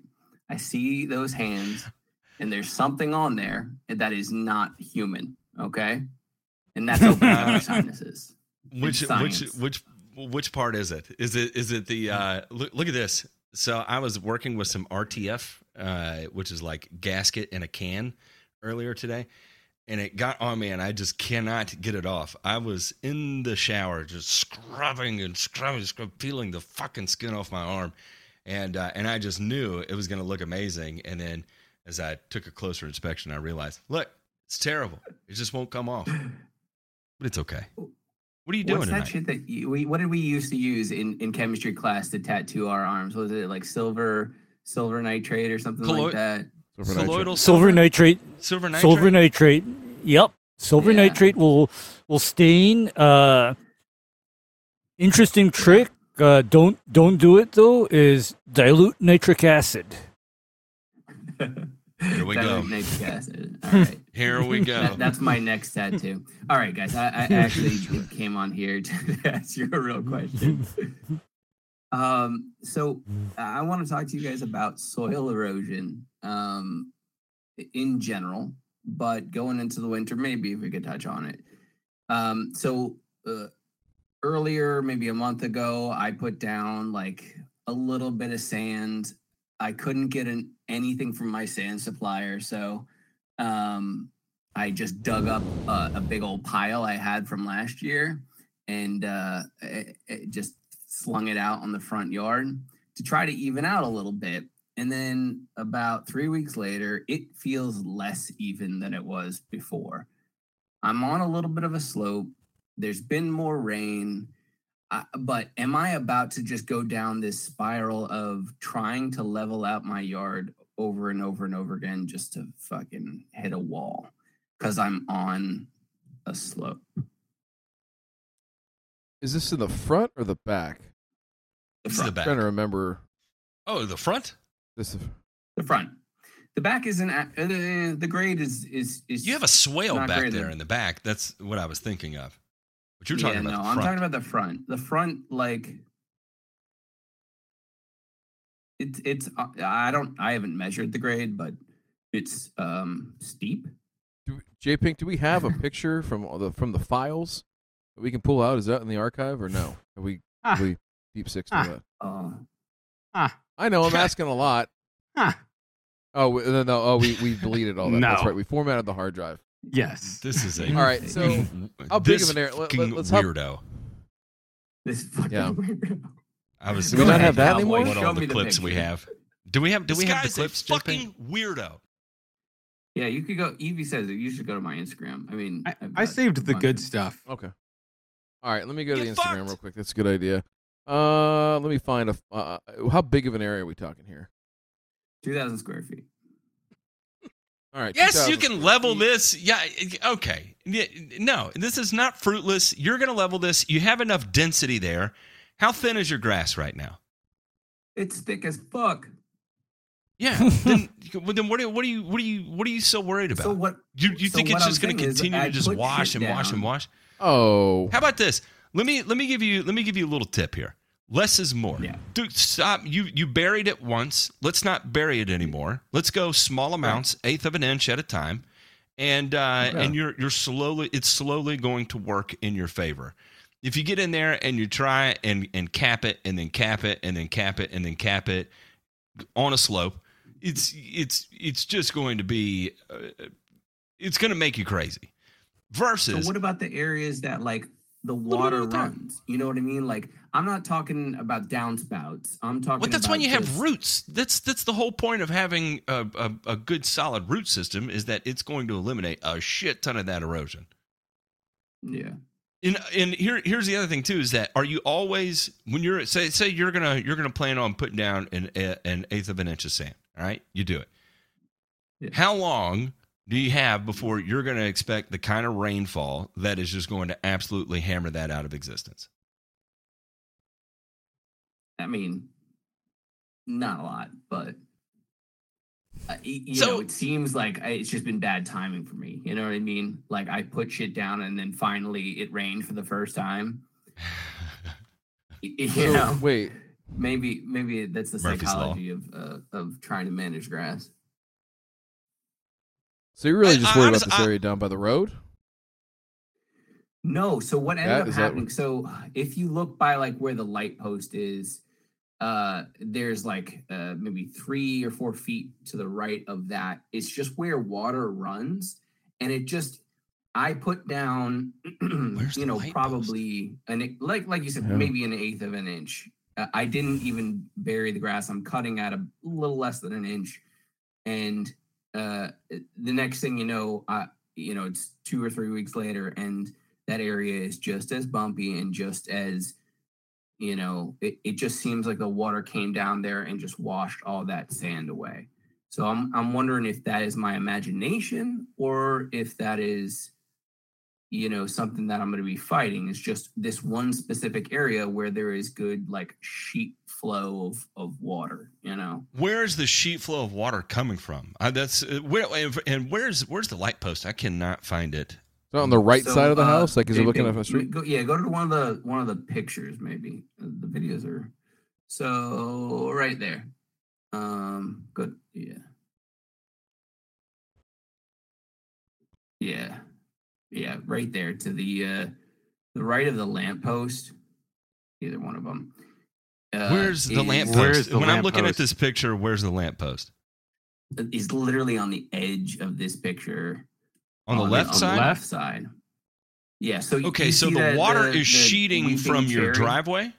I see those hands, and there's something on there that is not human. Okay, and that's opening up your sinuses. Which which which which part is it? Is it is it the uh look, look at this. So I was working with some RTV uh which is like gasket in a can earlier today and it got on me and I just cannot get it off. I was in the shower just scrubbing and scrubbing, scrubbing peeling the fucking skin off my arm and uh, and I just knew it was going to look amazing and then as I took a closer inspection I realized, look, it's terrible. It just won't come off. (clears throat) But it's okay. What are you doing What's that shit that you, we, what did we used to use in, in chemistry class to tattoo our arms? Was it like silver silver nitrate or something like that? Silver nitrate. Silver nitrate. silver nitrate. Silver nitrate. Yep. Silver Yeah. nitrate will will stain. Uh, interesting trick. Uh, don't don't do it though. Is dilute nitric acid. Here we go. Nitric acid. All right. (laughs) Here we go. That- that's my next tattoo. All right, guys. I, I actually (laughs) came on here to (laughs) ask you a real question. Um, so I want to talk to you guys about soil erosion um, in general, but going into the winter, maybe if we could touch on it. Um, so uh, earlier, maybe a month ago, I put down like a little bit of sand. I couldn't get an, anything from my sand supplier, so um, I just dug up a, a big old pile I had from last year and uh, it, it just slung it out on the front yard to try to even out a little bit. And then about three weeks later, it feels less even than it was before. I'm on a little bit of a slope. There's been more rain. But am I about to just go down this spiral of trying to level out my yard over and over and over again just to fucking hit a wall? Because I'm on a slope. Is this in the front or the back? The This is the front. back. trying to remember Oh, the front. this. The front. The back isn't. Uh, the, the grade is is is. You have a swale back there then. in the back. That's what I was thinking of. But you're yeah, talking about no, the I'm talking about the front. The front, like. It's it's. uh, I don't. I haven't measured the grade, but it's um steep. Do, J Pink, do we have a picture from the from the files that we can pull out? Is that in the archive or no? Have we Ah. we deep six to Ah. that? Uh, Ah, I know I'm (laughs) asking a lot. ah, Oh no, no oh we we deleted all that. That's right. We formatted the hard drive. yes. (laughs) This is a All right, so (laughs) how big this of an area- let- fucking let- let's have- weirdo. this fucking Yeah. weirdo. I was. Do we not have that anymore? What Show all me the the clips we have? Do we have? Do This we have the clips? a J fucking weirdo. Yeah, you could go. Evie says it. You should go to my Instagram. I mean, I, I've I got saved the bunch good stuff. Okay. All right, let me go to the Instagram fucked. real quick. That's a good idea. Uh, let me find a. Uh, how big of an area are we talking here? Two thousand square feet. All right. Yes, you can level feet. this. Yeah, okay. No, this is not fruitless. You're going to level this. You have enough density there. How thin is your grass right now? It's thick as fuck. Yeah. (laughs) then, well, then what are, what are you what are you what are you so worried about? So what? you you so think what it's just going to continue to just put wash shit and wash and wash? Oh. How about this? Let me let me give you let me give you a little tip here. Less is more. Yeah. Dude, stop. You you buried it once. Let's not bury it anymore. Let's go small amounts, eighth of an inch at a time, and uh, Yeah. and you're you're slowly it's slowly going to work in your favor. If you get in there and you try and and cap it and then cap it and then cap it and then cap it on a slope, it's it's it's just going to be uh, it's going to make you crazy. So Versus what about the areas that like the water runs? You know what I mean? Like I'm not talking about downspouts. I'm talking. Well, that's when you have roots. That's that's the whole point of having a, a, a good solid root system is that it's going to eliminate a shit ton of that erosion. Yeah. And and here here's the other thing too is that are you always when you're say say you're gonna you're gonna plan on putting down an an eighth of an inch of sand, all right? You do it. Yeah. How long do you have before you're gonna expect the kind of rainfall that is just going to absolutely hammer that out of existence? I mean, not a lot, but uh, you So- know, it seems like it's just been bad timing for me. You know what I mean? Like I put shit down, and then finally it rained for the first time. Y- You So, know, wait, maybe maybe that's the Murphy's Law. psychology of uh, of trying to manage grass. So you're really I- just I worried honest- about this I- area down by the road? No, so what ended That- up is that- happening? So if you look by like where the light post is, uh, there's like uh, maybe three or four feet to the right of that. It's just where water runs, and it just I put down, (clears throat) you know, light post? probably an like like you said, Yeah. maybe an eighth of an inch. Uh, I didn't even bury the grass. I'm cutting at a little less than an inch, and uh, the next thing you know, I you know, it's two or three weeks later, and that area is just as bumpy and just as you know it, it just seems like the water came down there and just washed all that sand away. So i'm i'm wondering if that is my imagination or if that is you know something that i'm going to be fighting is just this one specific area where there is good like sheet flow of of water you know Where's the sheet flow of water coming from? Uh, that's uh, where and, and where's where's the light post? I cannot find it. Is it on the right So, side of the uh, house? Like, is it they- looking they- up a street? Go, yeah, go to one of the one of the pictures. Maybe Uh, the videos are so right there. Um, good. Yeah, yeah, yeah. Right there to the uh the right of the lamppost. Either one of them. Uh, Where's the is- lamp Where's post? the when I'm lamp looking at this picture, where's the lamp post? Is literally on the edge of this picture. On the left on side? The left side. Yeah. So you- Okay, you so see the that- water the- is the sheeting weeping from your driveway?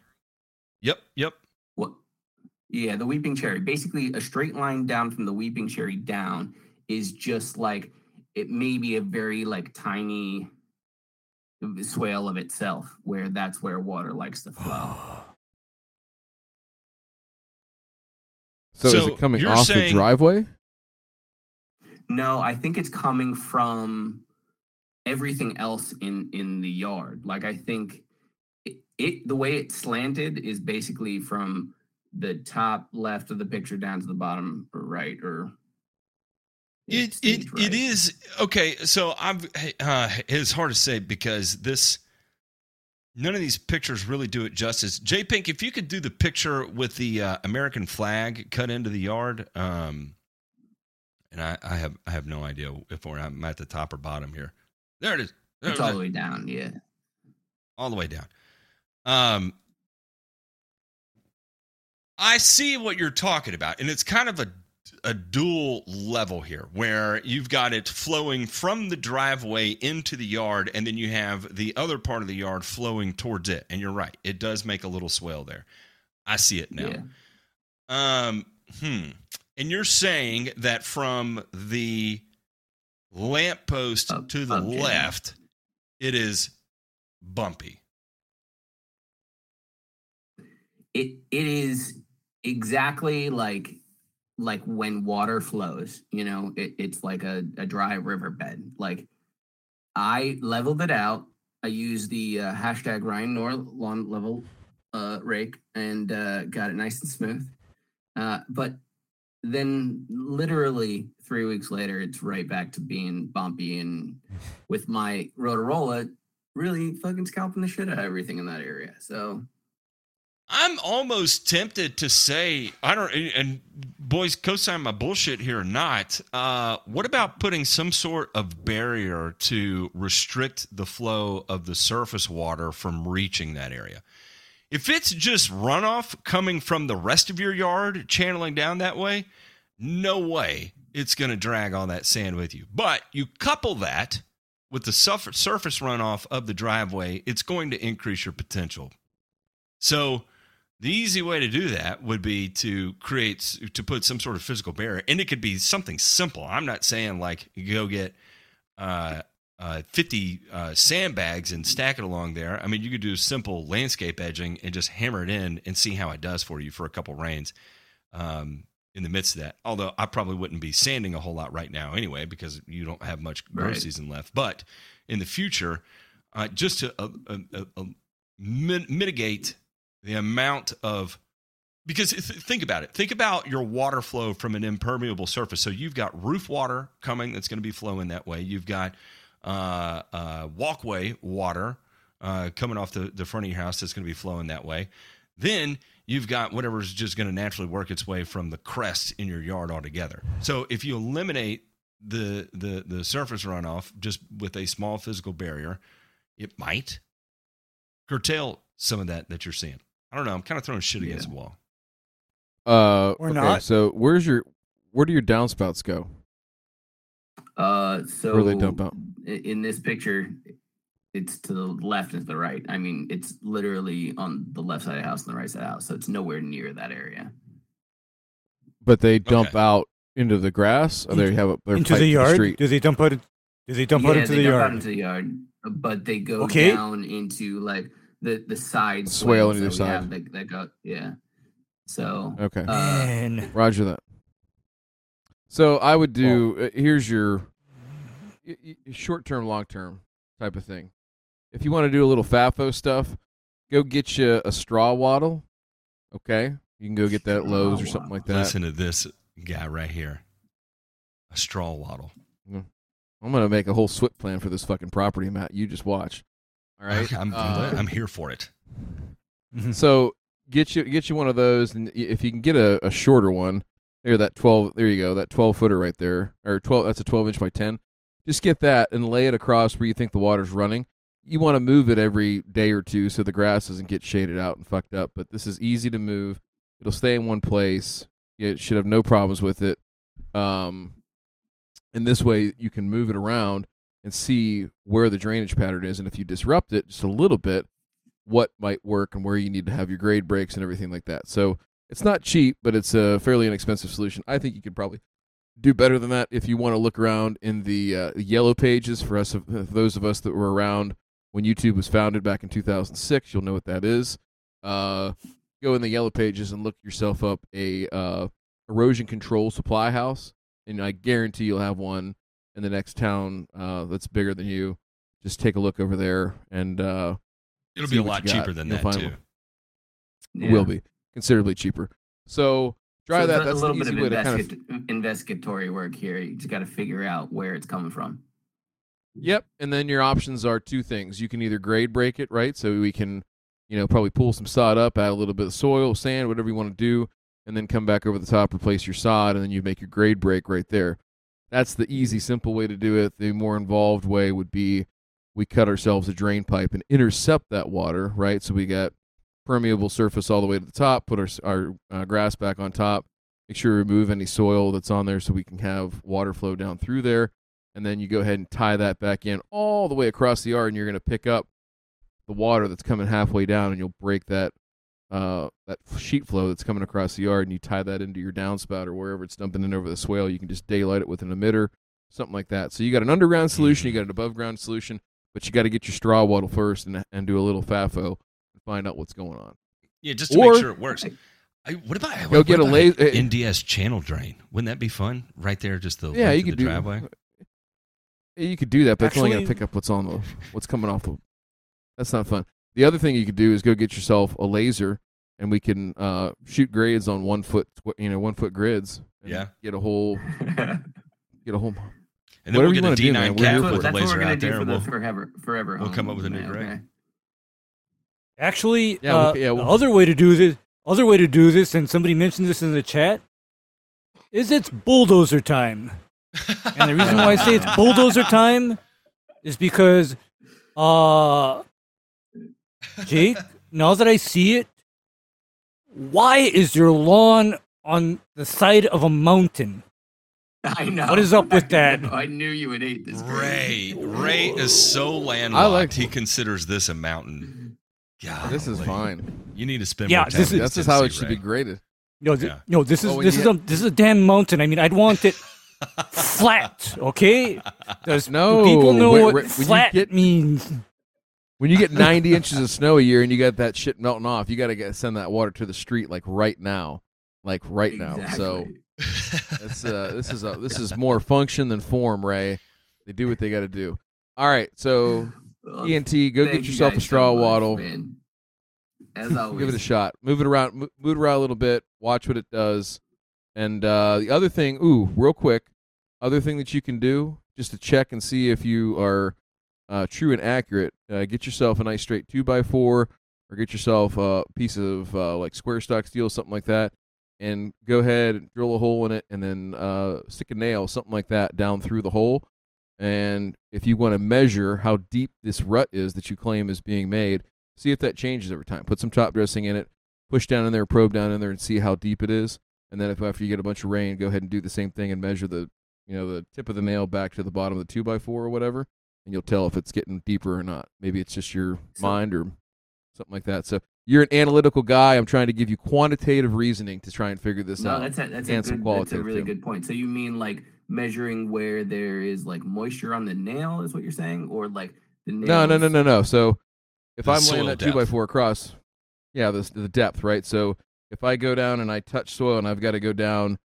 Yep, yep. What? Yeah, the weeping cherry. Basically, a straight line down from the weeping cherry down is just like it may be a very like tiny swale of itself, where that's where water likes to flow. (gasps) So, is it coming you're off the driveway? No, I think it's coming from everything else in in the yard. Like I think it, it the way it's slanted is basically from the top left of the picture down to the bottom or right or It it right. is okay. So I've uh, it's hard to say because this none of these pictures really do it justice. J Pink, if you could do the picture with the uh, American flag cut into the yard, um, and I, I have I have no idea if we're I'm at the top or bottom here. There it is. There It's it all the way down, yeah. all the way down. Um, I see what you're talking about, and it's kind of a a dual level here, where you've got it flowing from the driveway into the yard, and then you have the other part of the yard flowing towards it. And you're right; it does make a little swell there. I see it now. Yeah. Um, hmm. And you're saying that from the lamppost Up- to the left, it is bumpy. it it is exactly like like when water flows you know it, it's like a, a dry riverbed. Like i leveled it out. I used the uh, hashtag Ryan Knorr lawn level uh, rake and uh, got it nice and smooth. Uh, but then literally three weeks later it's right back to being bumpy and with my rotorola really fucking scalping the shit out of everything in that area. So I'm almost tempted to say I don't. And boys, co-sign my bullshit here or not. Uh, what about putting some sort of barrier to restrict the flow of the surface water from reaching that area? If it's just runoff coming from the rest of your yard, channeling down that way, no way it's going to drag all that sand with you. But you couple that with the surface runoff of the driveway, it's going to increase your potential. So the easy way to do that would be to create to put some sort of physical barrier, and it could be something simple. I'm not saying like you go get uh, uh, 50 uh, sandbags and stack it along there. I mean, you could do simple landscape edging and just hammer it in and see how it does for you for a couple rains. Um, in the midst of that, although I probably wouldn't be sanding a whole lot right now anyway because you don't have much growth Right. season left. But in the future, uh, just to uh, uh, uh, uh, mitigate the amount of because th- think about it. Think about your water flow from an impermeable surface. So you've got roof water coming that's going to be flowing that way. You've got uh, uh, walkway water uh, coming off the, the front of your house that's going to be flowing that way. Then you've got whatever's just going to naturally work its way from the crest in your yard altogether. So if you eliminate the the the surface runoff just with a small physical barrier, it might curtail some of that that you're seeing. I don't know. I'm kind of throwing shit against the wall. Uh, Or okay, not. So where's your where do your downspouts go? Uh, so Where they dump out? in this picture, it's to the left and to the right. I mean, it's literally on the left side of the house and the right side of the house, so it's nowhere near that area. But they dump Okay. out into the grass, or they have a they're into the yard? street? do they dump out? Do they dump out into they the dump out yard? into the yard, but they go Okay. down into like the the side Swale on swales either that side. have that, that go yeah. So Okay, uh, Roger that. So I would do. uh, here's your y- y- short term, long term type of thing. If you want to do a little FAFO stuff, go get you a straw wattle. Okay, you can go get that Lowe's or something like that. Listen to this guy right here. A straw wattle. I'm gonna make a whole SWPPP plan for this fucking property, Matt. You just watch. All right, I'm, Uh, I'm here for it. So get you get you one of those, and if you can get a, a shorter one, there that twelve. There you go, that twelve footer right there, or twelve. That's a twelve inch by ten. Just get that and lay it across where you think the water's running. You want to move it every day or two so the grass doesn't get shaded out and fucked up. But this is easy to move. It'll stay in one place. You should have no problems with it. Um, and this way you can move it around and see where the drainage pattern is, and if you disrupt it just a little bit, what might work and where you need to have your grade breaks and everything like that. So it's not cheap, but it's a fairly inexpensive solution. I think you could probably do better than that if you want to look around in the uh, yellow pages for us, of (laughs) those of us that were around when YouTube was founded back in 2006. You'll know what that is. Uh, go in the yellow pages and look yourself up a uh, erosion control supply house, and I guarantee you'll have one in the next town uh, that's bigger than you. Just take a look over there and. Uh, It'll see be a what lot cheaper than You'll that find too. one. yeah. will be considerably cheaper. So try So that. That's a little an bit easy of way to kind of. investigatory work here. You just got to figure out where it's coming from. Yep. And then your options are two things. You can either grade break it, right? So we can, you know, probably pull some sod up, add a little bit of soil, sand, whatever you want to do, and then come back over the top, replace your sod, and then you make your grade break right there. That's the easy, simple way to do it. The more involved way would be we cut ourselves a drain pipe and intercept that water, right? So we got permeable surface all the way to the top, put our, our uh, grass back on top, make sure we remove any soil that's on there so we can have water flow down through there. And then you go ahead and tie that back in all the way across the yard, and you're going to pick up the water that's coming halfway down, and you'll break that uh, that sheet flow that's coming across the yard, and you tie that into your downspout or wherever it's dumping in over the swale. You can just daylight it with an emitter, something like that. So you got an underground solution, you got an above ground solution, but you got to get your straw wattle first and and do a little FAFO and find out what's going on. Yeah, just to Or- make sure it works. I, what about Go what get a about la- uh, NDS channel drain? Wouldn't that be fun? Right there, just the yeah, you could do driveway. Yeah, You could do that, but it's only going to pick up what's on the what's coming off the. That's not fun. The other thing you could do is go get yourself a laser, and we can uh, shoot grades on one foot, you know, one foot grids. and Yeah. Get a whole, (laughs) get a whole. And then Whatever we'll you get a wanna do, D9 man, we're cap with for a it. that's what laser gonna out do there. for we'll- forever forever. we'll come up with a new man, grade. okay. Actually, Yeah, uh, we- yeah, the we'll- other way to do this, other way to do this, and somebody mentioned this in the chat, is it's bulldozer time. And the reason why I say it's (laughs) bulldozer time is because, uh, (laughs) Jake, now that I see it, why is your lawn on the side of a mountain? I know. What is up with (laughs) that? I knew you would hate this. Ray, Ray is so landlocked. like- he considers this a mountain. God, This is fine. You need to spend Yeah, more time. this is- That's just how it should Ray. be graded. No, th- Yeah. no, this is Oh, this you is a this is a damn mountain. I mean, I'd want it (laughs) flat. Okay, Does No, people know wait, what wait, when flat get- means? When you get 90 inches of snow a year and you got that shit melting off, you got to send that water to the street like right now, like right now. So It's uh, this is a this is more function than form, Ray. They do what they got to do. All right, so Well, ENT, go get you yourself a guys so straw much, wattle. man. as always. (laughs) Give it a shot. Move it around. Move it around a little bit. Watch what it does. And uh, the other thing, ooh, real quick, other thing that you can do just to check and see if you are uh, true and accurate. Uh, get yourself a nice straight two by four, or get yourself a piece of uh, like square stock steel, something like that, and go ahead and drill a hole in it, and then uh, stick a nail, something like that, down through the hole. And if you want to measure how deep this rut is that you claim is being made, see if that changes over time. Put some top dressing in it, push down in there, probe down in there, and see how deep it is. And then if after you get a bunch of rain, go ahead and do the same thing and measure the you know the tip of the nail back to the bottom of the two by four or whatever, and you'll tell if it's getting deeper or not. Maybe it's just your So- mind or something like that. So you're an analytical guy. I'm trying to give you quantitative reasoning to try and figure this No, out. that's a, that's a, and some good, that's a really too. good point. So you mean like measuring where there is like moisture on the nail is what you're saying, or like the nail? No, no, no, no, no. So if The I'm laying soil that two by four across, yeah, the the depth, right? So if I go down and I touch soil and I've got to go down,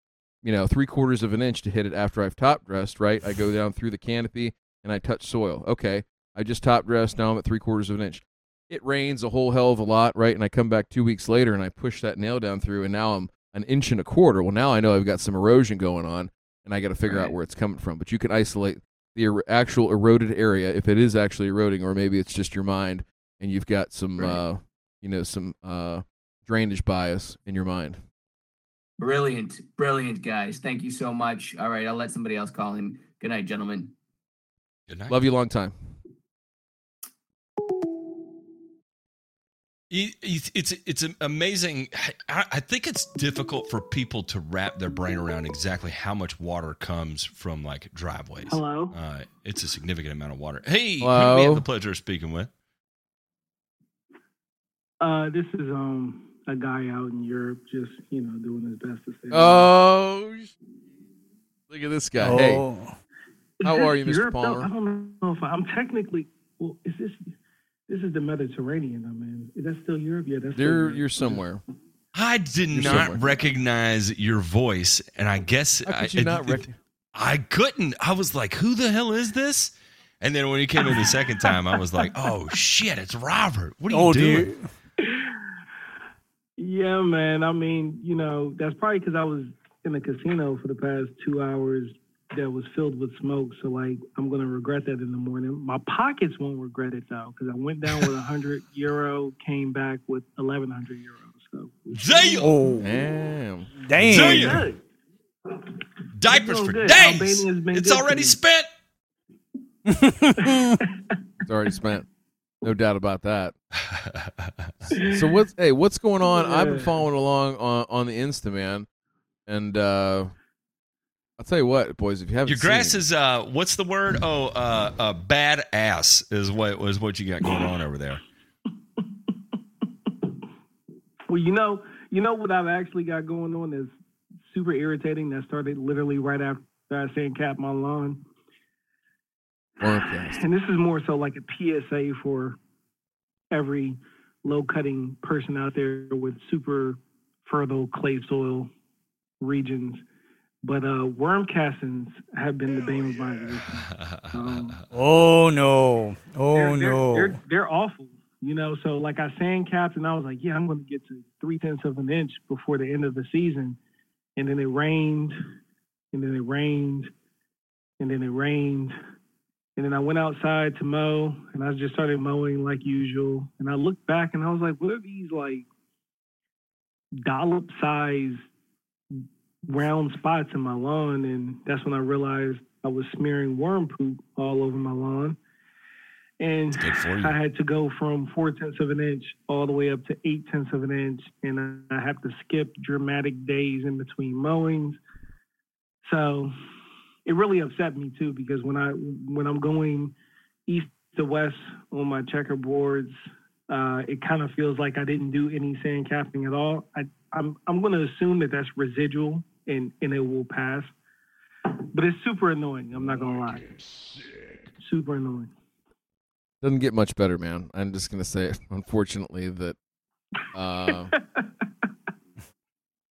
you know, three quarters of an inch to hit it after I've top dressed, right? I go down through the canopy and I touch soil. Okay, I just top dressed. Now I'm at three quarters of an inch. It rains a whole hell of a lot, right? And I come back two weeks later and I push that nail down through, and now I'm an inch and a quarter. Well, now I know I've got some erosion going on, and I got to figure out where it's coming from. But you can isolate the er- actual eroded area if it is actually eroding, or maybe it's just your mind and you've got some, Right. uh, you know, some uh, drainage bias in your mind. Brilliant, brilliant, guys. Thank you so much. All right, I'll let somebody else call him. Good night, gentlemen. Good night. Love you, long time. It's it's it's amazing. I, I think it's difficult for people to wrap their brain around exactly how much water comes from like driveways. Hello. Uh, it's a significant amount of water. Hey, who do we have the pleasure of speaking with? Uh, this is um a guy out in Europe, just you know, doing his best to stay. Oh, sh- look at this guy. Hey, Oh. Is how are you, Mr. Europe, though? Palmer? I don't know if I, I'm technically. Well, is this this is the Mediterranean? I mean, is that still Europe? Yeah, that's. still you're Europe. you're somewhere. I did You're not somewhere. recognize your voice, and I guess How I, could you not it- rec- I couldn't. I was like, "Who the hell is this?" And then when he came in the second time, I was like, "Oh shit, it's Robert! What are you Oh, doing?" dear. Yeah, man. I mean, you know, that's probably because I was in the casino for the past two hours that was filled with smoke. So, like, I'm gonna regret that in the morning. My pockets won't regret it though, because I went down with a hundred (laughs) euro, came back with eleven hundred euros. So, Damn, Oh, Damn. damn. Damn. diapers for good. days. It's already spent. (laughs) (laughs) It's already spent. No doubt about that. So what's hey, what's going on? I've been following along on on the Insta, man, and uh I'll tell you what, boys, if you haven't Your grass seen, is uh, what's the word? Oh, uh, uh, bad ass is what was what you got going on over there. Well, you know, you know what I've actually got going on is super irritating. That started literally right after I sand cap my lawn. Wormcast. And this is more so like a PSA for every low cutting person out there with super fertile clay soil regions. But uh, worm castings have been the bane of my existence. Um, (laughs) Oh no! Oh they're, they're- no! They're, they're awful, you know. So like I sand capped, and I was like, yeah, I'm going to get to three tenths of an inch before the end of the season, and then it rained, and then it rained, and then it rained, and then I went outside to mow, and I just started mowing like usual, and I looked back, and I was like, what are these like dollop size round spots in my lawn? And that's when I realized I was smearing worm poop all over my lawn. And Good for you. I had to go from four tenths of an inch all the way up to eight tenths of an inch, and I have to skip dramatic days in between mowings. So it really upset me too because when I when I'm going east to west on my checkerboards, uh, it kind of feels like I didn't do any sand capping at all. I, I'm I'm going to assume that that's residual and and it will pass, but it's super annoying. I'm not gonna lie, super annoying. Doesn't get much better, man. I'm just gonna say, (laughs) unfortunately, that uh, (laughs)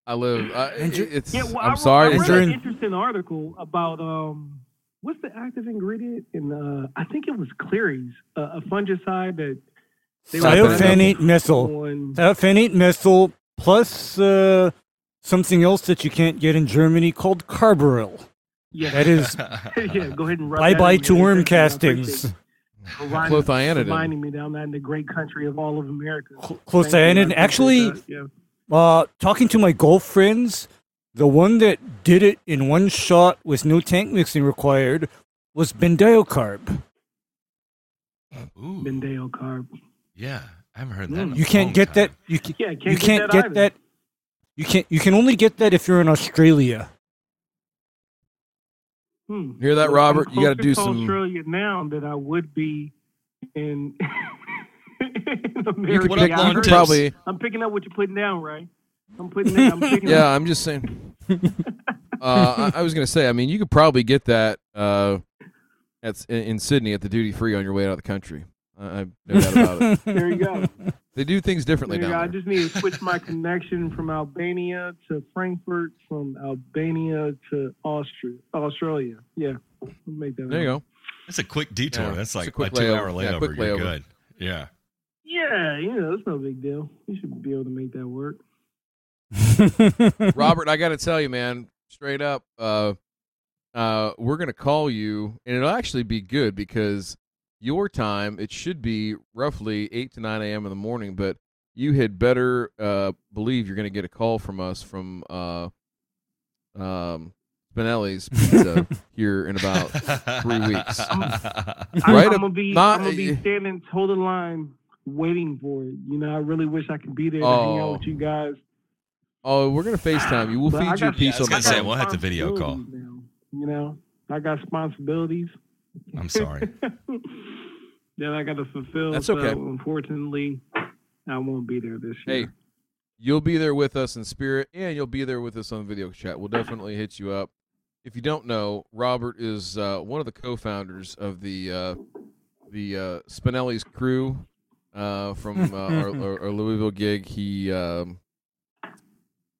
I live. I, And you- it's. Yeah, well, I I'm wrote- sorry. I it's read an interesting article about um, what's the active ingredient in uh, I think it was Cleary's, uh, a fungicide that They were thiophanate-methyl. on- Cytophanate missile plus uh, something else that you can't get in Germany called carbaryl. Yeah, That is (laughs) yeah. Go ahead and rub bye that bye to worm Thank you, I appreciate castings. Reminding- Clothianidin. Reminding me down that in the great country of all of America. Cl- Thank you, Clothianidin. Actually, yeah. uh, talking to my golf friends, the one that did it in one shot with no tank mixing required was bendiocarb. Ooh, bendiocarb. yeah, I haven't heard that. in a You can't long get time. that. You can, Yeah, can't you get can't that get that. You can't. You can only get that if you're in Australia. Hmm. Hear that, Robert? You got to do to some. Australia now that I would be in. (laughs) in You America. could What up, pick- Lon you could Tips? probably. I'm picking up what you're putting down, right? I'm putting down. I'm picking (laughs) Yeah, up. I'm just saying. (laughs) uh, I, I was gonna say. I mean, you could probably get that uh, at in, in Sydney at the duty free on your way out of the country. I, I've no doubt about it. (laughs) There you go. They do things differently There you go. I down there. just need to switch my (laughs) connection from Albania to Frankfurt, from Albania to Austria, Australia. Yeah, I'll make that. There you go. That's a quick detour. Yeah, That's it's a like a, quick two-hour layover. Yeah, quick You're layover. good. Yeah. Yeah, you know, it's no big deal. You should be able to make that work. Robert, I got to tell you, man, straight up, uh, uh, we're gonna call you, and it'll actually be good because your time it should be roughly eight to nine a.m. in the morning, but you had better uh, believe you're gonna get a call from us from uh, um, Spinelli's Pizza (laughs) here in about three weeks. I'm, Right I'm up- gonna be, not- I'm gonna be standing total line waiting for it. You know, I really wish I could be there to hang out Oh. with you guys. Oh, we're gonna Facetime you. We'll But feed you a got- piece I was on gonna the say, we'll have to video call. Now, you know, I got responsibilities. I'm sorry. (laughs) that I got to fulfill. That's so okay. unfortunately, I won't be there this year. Hey, you'll be there with us in spirit, and you'll be there with us on video chat. We'll definitely hit you up. If you don't know, Robert is uh, one of the co-founders of the uh, the uh, Spinelli's crew uh, from uh, our, (laughs) our, our Louisville gig. He um,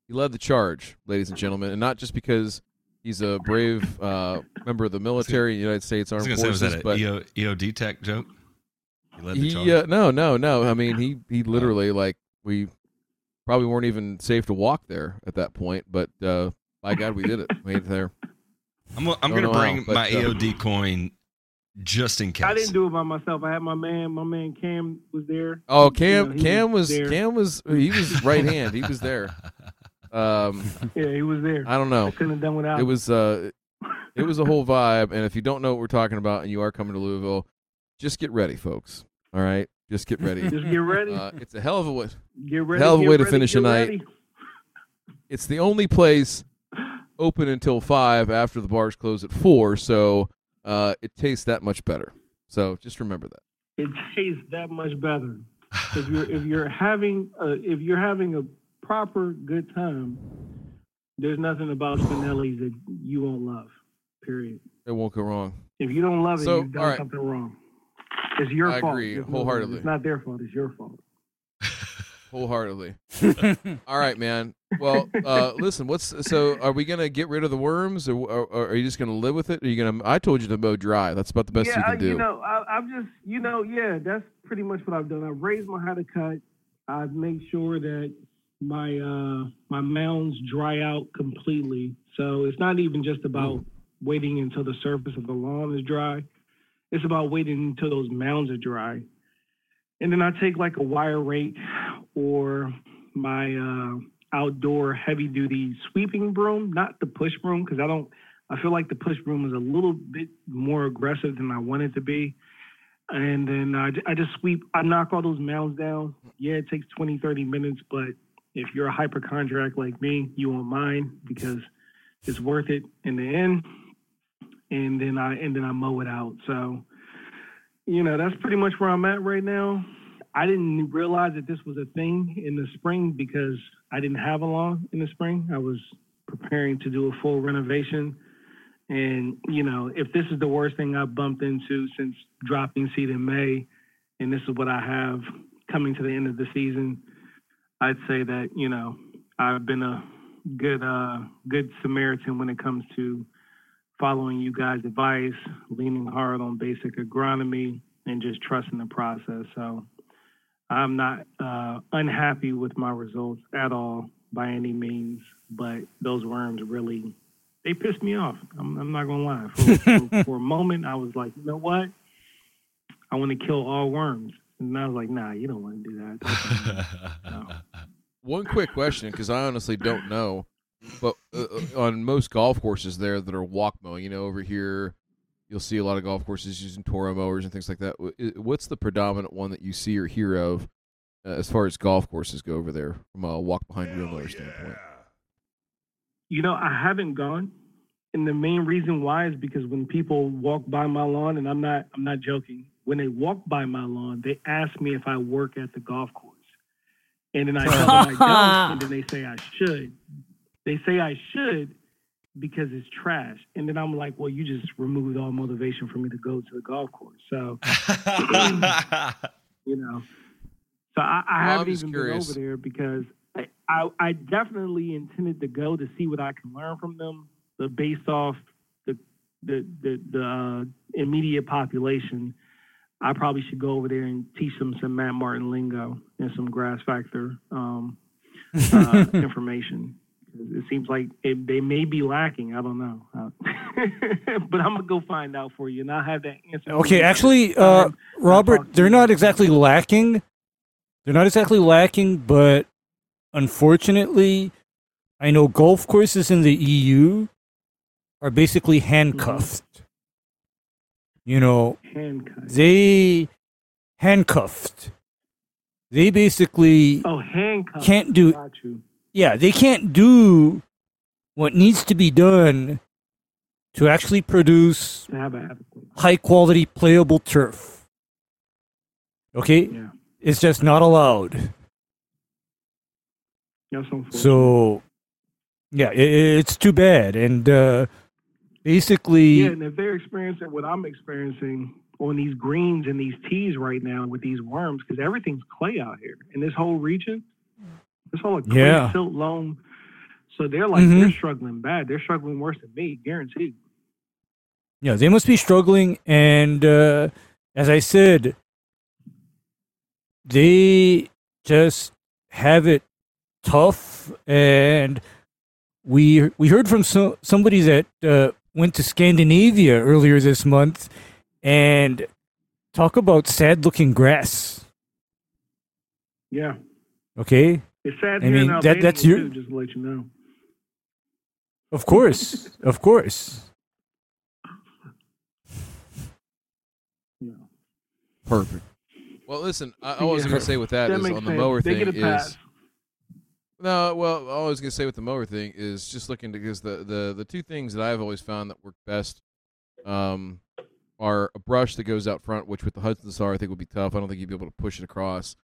he led the charge, ladies and gentlemen, and not just because he's a brave uh, member of the military, in the United States I was Armed gonna say, was Forces, that but an EO, EOD tech joke? You led the he uh, no no no i mean he he literally like we probably weren't even safe to walk there at that point but uh by god we did it made it there I'm, I'm Don't going to know how, bring but, my uh, EOD coin just in case. I didn't do it by myself. I had my man. My man Cam was there. oh You cam know, cam was there. cam was he was right hand he was (laughs) there um Yeah, he was there. i don't I know couldn't have done without. it was uh it was a whole vibe and if you don't know what we're talking about and you are coming to louisville just get ready folks all right just get ready (laughs) Just get ready. uh, it's a hell of a way get ready. hell of a way to finish a night. ready. it's the only place open until five after the bars close at four, so uh, it tastes that much better. So just remember that. It tastes that much better if you're if you're having a, if you're having a proper good time. There's nothing about Spinelli's that you won't love. Period. It won't go wrong. If you don't love it, So, you've done all right. something wrong. It's your I fault. agree It's not- wholeheartedly. It's not their fault. It's your fault. (laughs) Wholeheartedly. (laughs) All right, man. Well, uh, listen. What's so? Are we gonna get rid of the worms, or, or, or are you just gonna live with it? Are you gonna? I told you to mow dry. That's about the best yeah, you can I- do. you know, I, I've just, you know, yeah, that's pretty much what I've done. I've raised my hatter cut. I've made sure that my uh, my mounds dry out completely. So it's not even just about waiting until the surface of the lawn is dry. It's about waiting until those mounds are dry. And then I take like a wire rake or my uh, outdoor heavy duty sweeping broom, not the push broom, because I don't, I feel like the push broom is a little bit more aggressive than I want it to be. And then I, I just sweep, I knock all those mounds down. Yeah, it takes 20, 30 minutes, but if you're a hypochondriac like me, you won't mind because it's worth it in the end. And then I and then I mow it out. So, you know, that's pretty much where I'm at right now. I didn't realize that this was a thing in the spring because I didn't have a lawn in the spring. I was preparing to do a full renovation. And, you know, if this is the worst thing I've bumped into since dropping seed in May, and this is what I have coming to the end of the season, I'd say that, you know, I've been a good uh good Samaritan when it comes to following you guys' advice, leaning hard on basic agronomy, and just trusting the process. So I'm not uh, unhappy with my results at all by any means, but those worms really they pissed me off. I'm, I'm not gonna lie. For, (laughs) for, for a moment, I was like, you know what? I want to kill all worms, and I was like, nah, you don't want to do that. No. One quick question, because I honestly don't know, but uh, uh, on most golf courses there that are walk mowing, you know, over here, you'll see a lot of golf courses using Toro mowers and things like that. What's the predominant one that you see or hear of uh, as far as golf courses go over there from a walk behind wheel mower standpoint? You know, I haven't gone, and the main reason why is because when people walk by my lawn, and I'm not, I'm not joking. When they walk by my lawn, they ask me if I work at the golf course, and then I (laughs) tell them I don't, and then they say I should. They say I should because it's trash, and then I'm like, well, you just removed all motivation for me to go to the golf course. So (laughs) you know. So I, I Well, haven't just even curious. been over there because I, I I definitely intended to go to see what I can learn from them, but based off the the the, the uh, immediate population, I probably should go over there and teach them some Matt Martin lingo and some grass factor um, uh, (laughs) information. It seems like it, they may be lacking. I don't know, Uh, (laughs) but I'm gonna go find out for you, and I'll have that answer. Okay, actually, uh. Robert, they're not exactly lacking. They're not exactly lacking, but unfortunately, I know golf courses in the EU are basically handcuffed. You know, handcuffs. they handcuffed. They basically Oh, handcuffs. can't do yeah, they can't do what needs to be done to actually produce To have an adequate. high quality playable turf. Okay? Yeah. It's just not allowed. So yeah, it, it's too bad. And uh basically yeah, and if they're experiencing what I'm experiencing on these greens and these tees right now with these worms, because everything's clay out here in this whole region, this whole clay Yeah. silt loam. So they're like Mhm. they're struggling bad. They're struggling worse than me, guaranteed. Yeah, they must be struggling. And uh, as I said, they just have it tough. And we we heard from so, somebody that uh, went to Scandinavia earlier this month, and talk about sad looking grass. Yeah, Okay, it's sad. I here in mean, that- Albania, that's your- too, just to let you know. of course, of course. Yeah. Perfect. Well, listen, I, I Yeah. was going to say with that That is on the sense. mower they thing is pass. No. Well, all I was going to say with the mower thing is just looking because the the the two things that I've always found that work best um, are a brush that goes out front, which with the Hudson Star I think would be tough. I don't think you'd be able to push it across.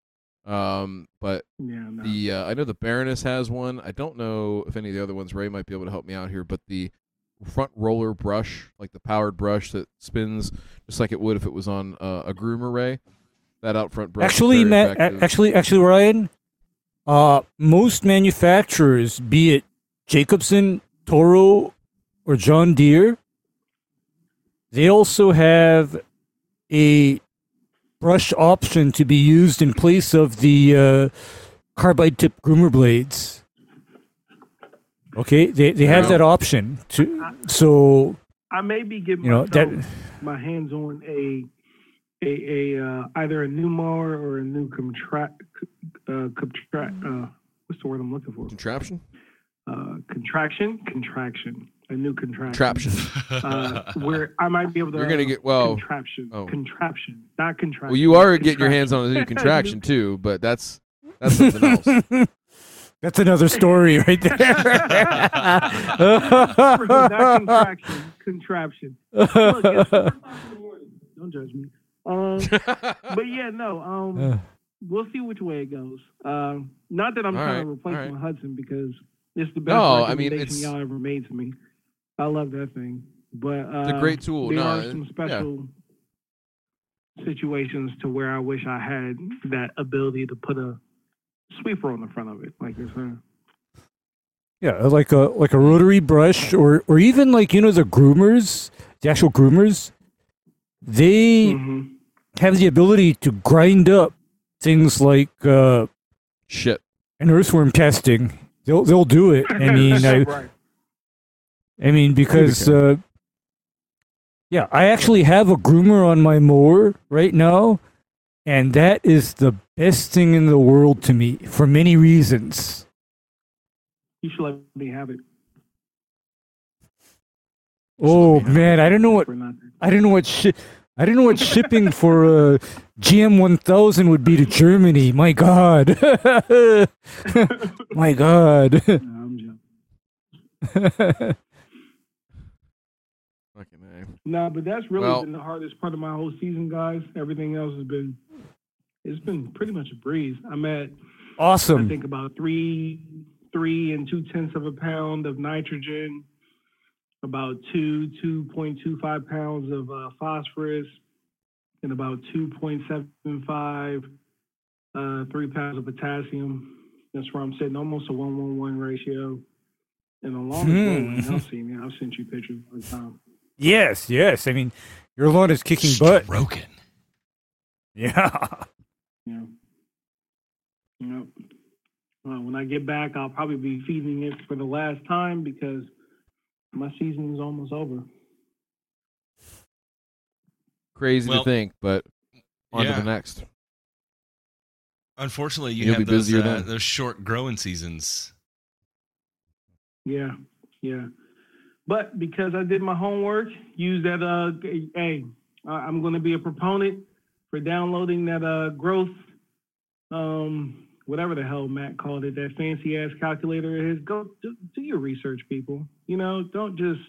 Um, but Yeah, no. the uh, I know the Baroness has one. I don't know if any of the other ones. Ray might be able to help me out here, but the front roller brush, like the powered brush that spins just like it would if it was on uh, a groomer Ray. That out front brush. Actually, Matt. effective. Actually, actually, Ryan. Uh, most manufacturers, be it Jacobsen, Toro, or John Deere, they also have a brush option to be used in place of the uh, carbide tip groomer blades. Okay, they they have that option to so I may be getting you know that my hands on a a, a uh, either a new mower or a new contract uh, contract uh, what's the word I'm looking for? contraption. Uh, contraction, contraction, a new contraction. Contraption. Uh, where I might be able to. You're gonna get well. contraption, oh. contraption, not contraction. Well, you are getting your hands on a new Contraction. contraction (laughs) too, but that's that's something else. (laughs) That's another story right (laughs) not there. contraction, contraption. Look, it's in the morning. Don't judge me. Um, but yeah, no. Um, Uh, we'll see which way it goes. Um, not that I'm All trying right, to replace all right. my Hudson because it's the best No, I mean, it's- y'all ever made to me. I love that thing, but uh, It's a great tool. There No, are it- some yeah. special situations to where I wish I had that ability to put a sweeper on the front of it, like you're saying. yeah, like a like a rotary brush, or or even like you know the groomers, the actual groomers, they Mhm. have the ability to grind up things like uh, Shit. an earthworm testing. They'll they'll do it. I (laughs) mean, I, right. I mean because uh, yeah, I actually have a groomer on my mower right now, and that is the best thing in the world to me for many reasons. You should let me have it. Oh man, I don't know what I don't know what shi- I don't know what shipping for a GM 1000 would be to Germany. My God, (laughs) my God. No, I'm joking. Fucking A. No, but that's really Well- been the hardest part of my whole season, guys. Everything else has been, it's been pretty much a breeze. I'm at, awesome. I awesome. think about three, three and two tenths of a pound of nitrogen, about two, two point two five pounds of uh, phosphorus, and about two point seven five, uh, three pounds of potassium. That's where I'm sitting, almost a one one one ratio. And along with I've (laughs) seen it. I've sent you pictures all the time. Yes, yes. I mean, your lawn is kicking butt. Broken. Yeah. Yeah. Yep. Well, when I get back, I'll probably be feeding it for the last time because my season is almost over. Crazy Well, to think, but on yeah. to the next. Unfortunately, you You'll have be those, uh, those short growing seasons. Yeah, yeah. But because I did my homework, use that. Uh, g- hey, I- I'm going to be a proponent for downloading that uh growth, um, whatever the hell Matt called it, that fancy ass calculator of his. Go do, do your research, people. You know, don't just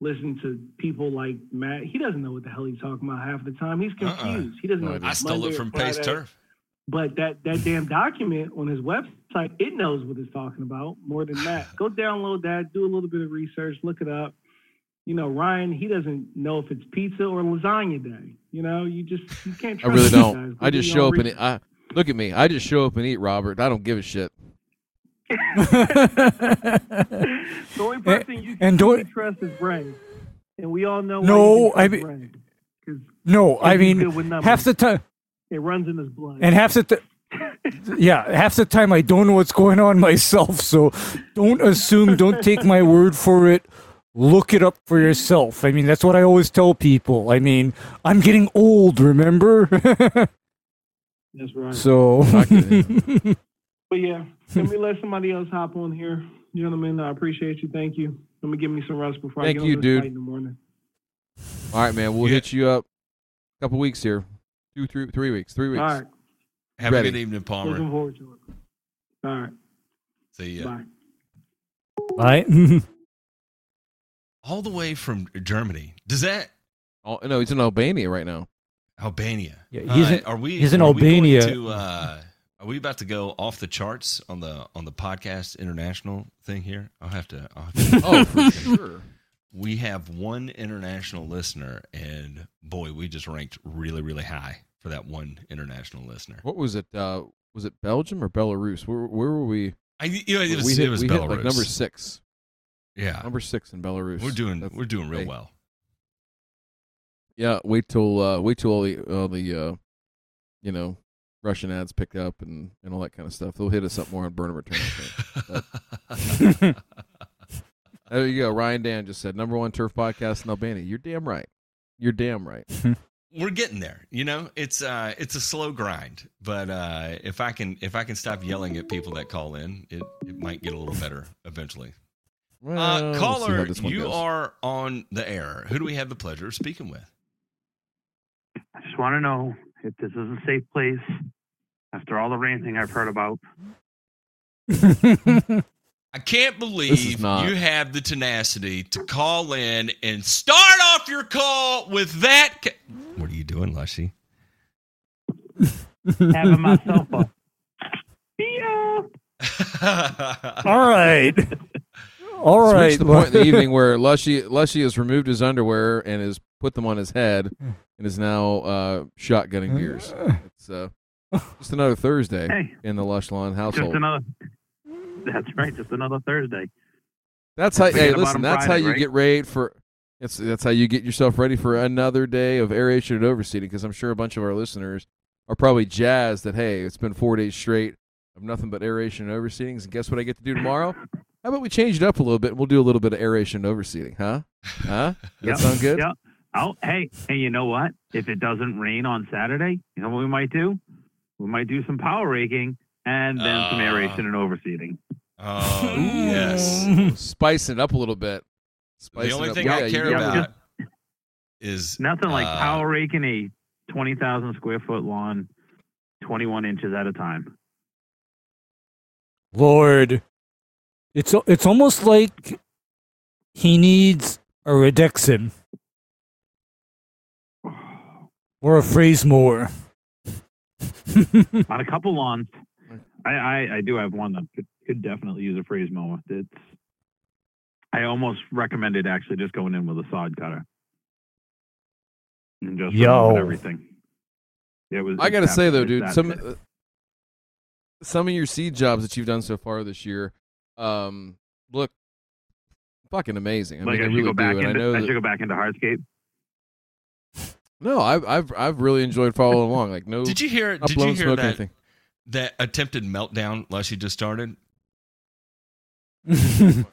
listen to people like Matt. He doesn't know what the hell he's talking about half the time. He's Uh-uh. confused. He doesn't No know. if idea. I it's stole Monday it from Pace Turf. But that that damn document on his website, it knows what it's talking about more than that. (sighs) Go download that, do a little bit of research, look it up. You know, Ryan, he doesn't know if it's pizza or lasagna day. You know, you just you can't. I Trust really these don't. guys. Go I do just your own show up and research. eat. I, look at me. I just show up and eat, Robert. I don't give a shit. (laughs) (laughs) (laughs) the only person you and can don't- really trust is Bray, and we all know. No, why you can I mean- no, I mean, good with numbers. half the time, it runs in his blood. and half the time. (laughs) Yeah, half the time I don't know what's going on myself, so don't assume, don't take my word for it. Look it up for yourself. I mean, that's what I always tell people. I mean, I'm getting old, remember? That's right. so, (laughs) But yeah, let me let somebody else hop on here, gentlemen. I appreciate you. Thank you. Let me give me some rest before Thank I get you, on this dude. in the morning. All right, man. We'll Yeah. hit you up a couple weeks here. Two, three, three weeks. Three weeks. All right. Have Ready. a good evening, Palmer. Looking forward to it. All right. See ya. Bye. Bye. (laughs) All the way from Germany. Does that Oh, no, he's in Albania right now. Albania? Yeah, he's Uh, in- are we? he's in are we going Albania. to, uh, are we about to go off the charts on the on the podcast international thing here? I'll have to. I'll have to (laughs) Oh, for (laughs) sure. we have one international listener, and boy, we just ranked really, really high for that one international listener. What was it? Uh, was it Belgium or Belarus? Where, where were we? I, you know, it was, we hit, it was we Belarus. hit like number six. yeah, Number six in Belarus. we're doing That's- we're doing real hey. well. Yeah, wait till uh, wait till all the all the uh, you know Russian ads pick up and, and all that kind of stuff. They'll hit us up more on burn and return. (laughs) There you go. Ryan Dan just said number one turf podcast in Albania. You're damn right. You're damn right. (laughs) we're getting there. You know, it's uh it's a slow grind, but uh if I can if I can stop yelling at people that call in, it it might get a little better eventually. Well, Uh we'll caller, you goes. are on the air. Who do we have the pleasure of speaking with? I just want to know if this is a safe place after all the ranting I've heard about. (laughs) I can't believe not. you have the tenacity to call in and start off your call with that. Ca- what are you doing, Lushy? (laughs) Having myself a all right. (laughs) All right. It's right. the point in the evening where Lushy Lushy has removed his underwear and has put them on his head (laughs) and is now uh, shotgunning beers. It's uh, just another Thursday hey, in the Lush Lawn household. just household. another. That's right, just another Thursday. That's how. Forget Hey, about listen. him That's how Friday, you right? get ready for. It's that's how you get yourself ready for another day of aeration and overseeding. Because I'm sure a bunch of our listeners are probably jazzed that hey, it's been four days straight of nothing but aeration and overseedings, and guess what I get to do tomorrow? How about we change it up a little bit and we'll do a little bit of aeration and overseeding, huh? Huh? Does Yep. that sound good? Yep. Oh, hey, hey, you know what? If it doesn't rain on Saturday, you know what we might do? We might do some power raking and then some Uh. aeration and overseeding. Oh yes. Spicing it up a little bit. Spicing The only thing Yeah, I you care gotta do about is Nothing like uh, power raking a 20,000 square foot lawn 21 inches at a time. Lord, it's it's almost like he needs a Redexim or a fraise mower. On a couple lawns, I, I, I do have one that could, could definitely use a fraise mower. It's, I almost recommended actually just going in with a sod cutter and just Yo. everything. It was. I gotta it's say though, dude, some uh, some of your seed jobs that you've done so far this year, um, look fucking amazing. I like mean, I they should really go back do, and I into. know I that, should go back into hardscape. No, I've I've I've really enjoyed following along. Like no, Did you hear? not Did you hear that anything. that attempted meltdown Lushy just started? (laughs)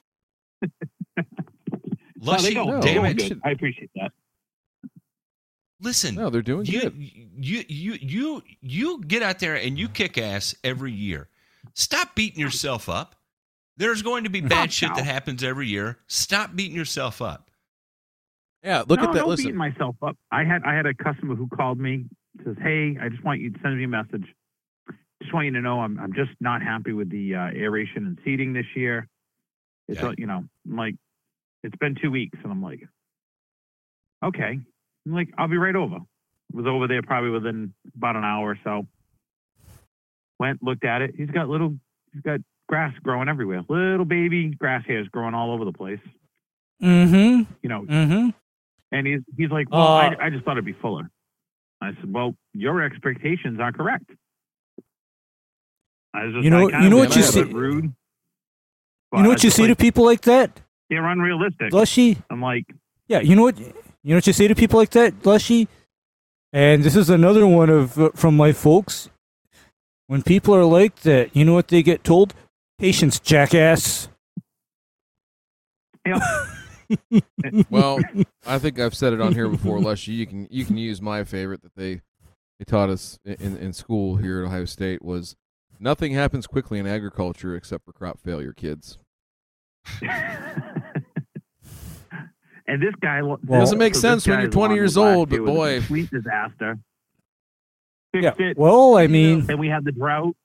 Lushy, no, damn go it! I appreciate that. Listen, No, they're doing you, good. you you you you get out there and you kick ass every year. Stop beating yourself up. There's going to be bad shit that happens every year. Stop beating yourself up. Yeah, look no, at that. No Listen, beating myself up. I had I had a customer who called me says, "Hey, I just want you to send me a message. Just want you to know I'm I'm just not happy with the uh, aeration and seeding this year. It's Yeah. you know I'm like it's been two weeks and I'm like, okay. I'm like I'll be right over. Was over there probably within about an hour or so. Went looked at it. He's got little he's got grass growing everywhere. Little baby grass hairs growing all over the place. mm-hmm. You know, Mm-hmm. And he's he's like, well, Uh, I, I just thought it'd be fuller. I said, well, your expectations are correct. I was just, You know- you know what you see- Rude. You know what you say to people like that, They're unrealistic. Lushy? I'm like, Yeah, you know what? You know what you say to people like that, Lushy? And this is another one of uh, from my folks. When people are like that, you know what they get told? Patience, jackass. know, (laughs) well, I think I've said it on here before, Lushy. You can you can use my favorite that they they taught us in in school here at Ohio State was nothing happens quickly in agriculture except for crop failure, kids. (laughs) and this guy Well- Doesn't make so sense when you're 20 years old, but year a boy. complete disaster. Yeah. It. Well, I mean, Then we had the drought,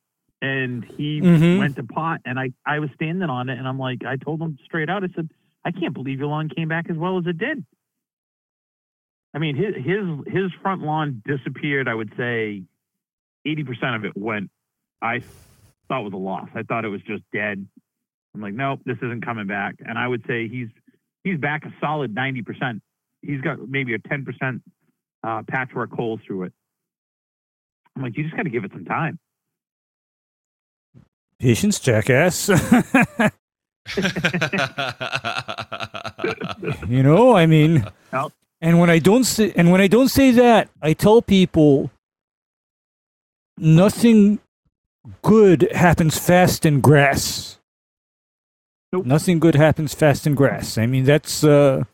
and he Mhm. went to pot, and I I was standing on it, and I'm like, I told him straight out, I said, I can't believe your lawn came back as well as it did. I mean, his his his front lawn disappeared. I would say eighty percent of it went. I thought was a loss. I thought it was just dead. I'm like, nope, this isn't coming back. And I would say he's he's back a solid ninety percent. He's got maybe a ten percent uh, patchwork holes through it. I'm like, you just got to give it some time. patience, jackass. (laughs) (laughs) you know, I mean, and when I don't say, and when I don't say that, I tell people nothing good happens fast in grass. Nope. Nothing good happens fast in grass. I mean, that's uh,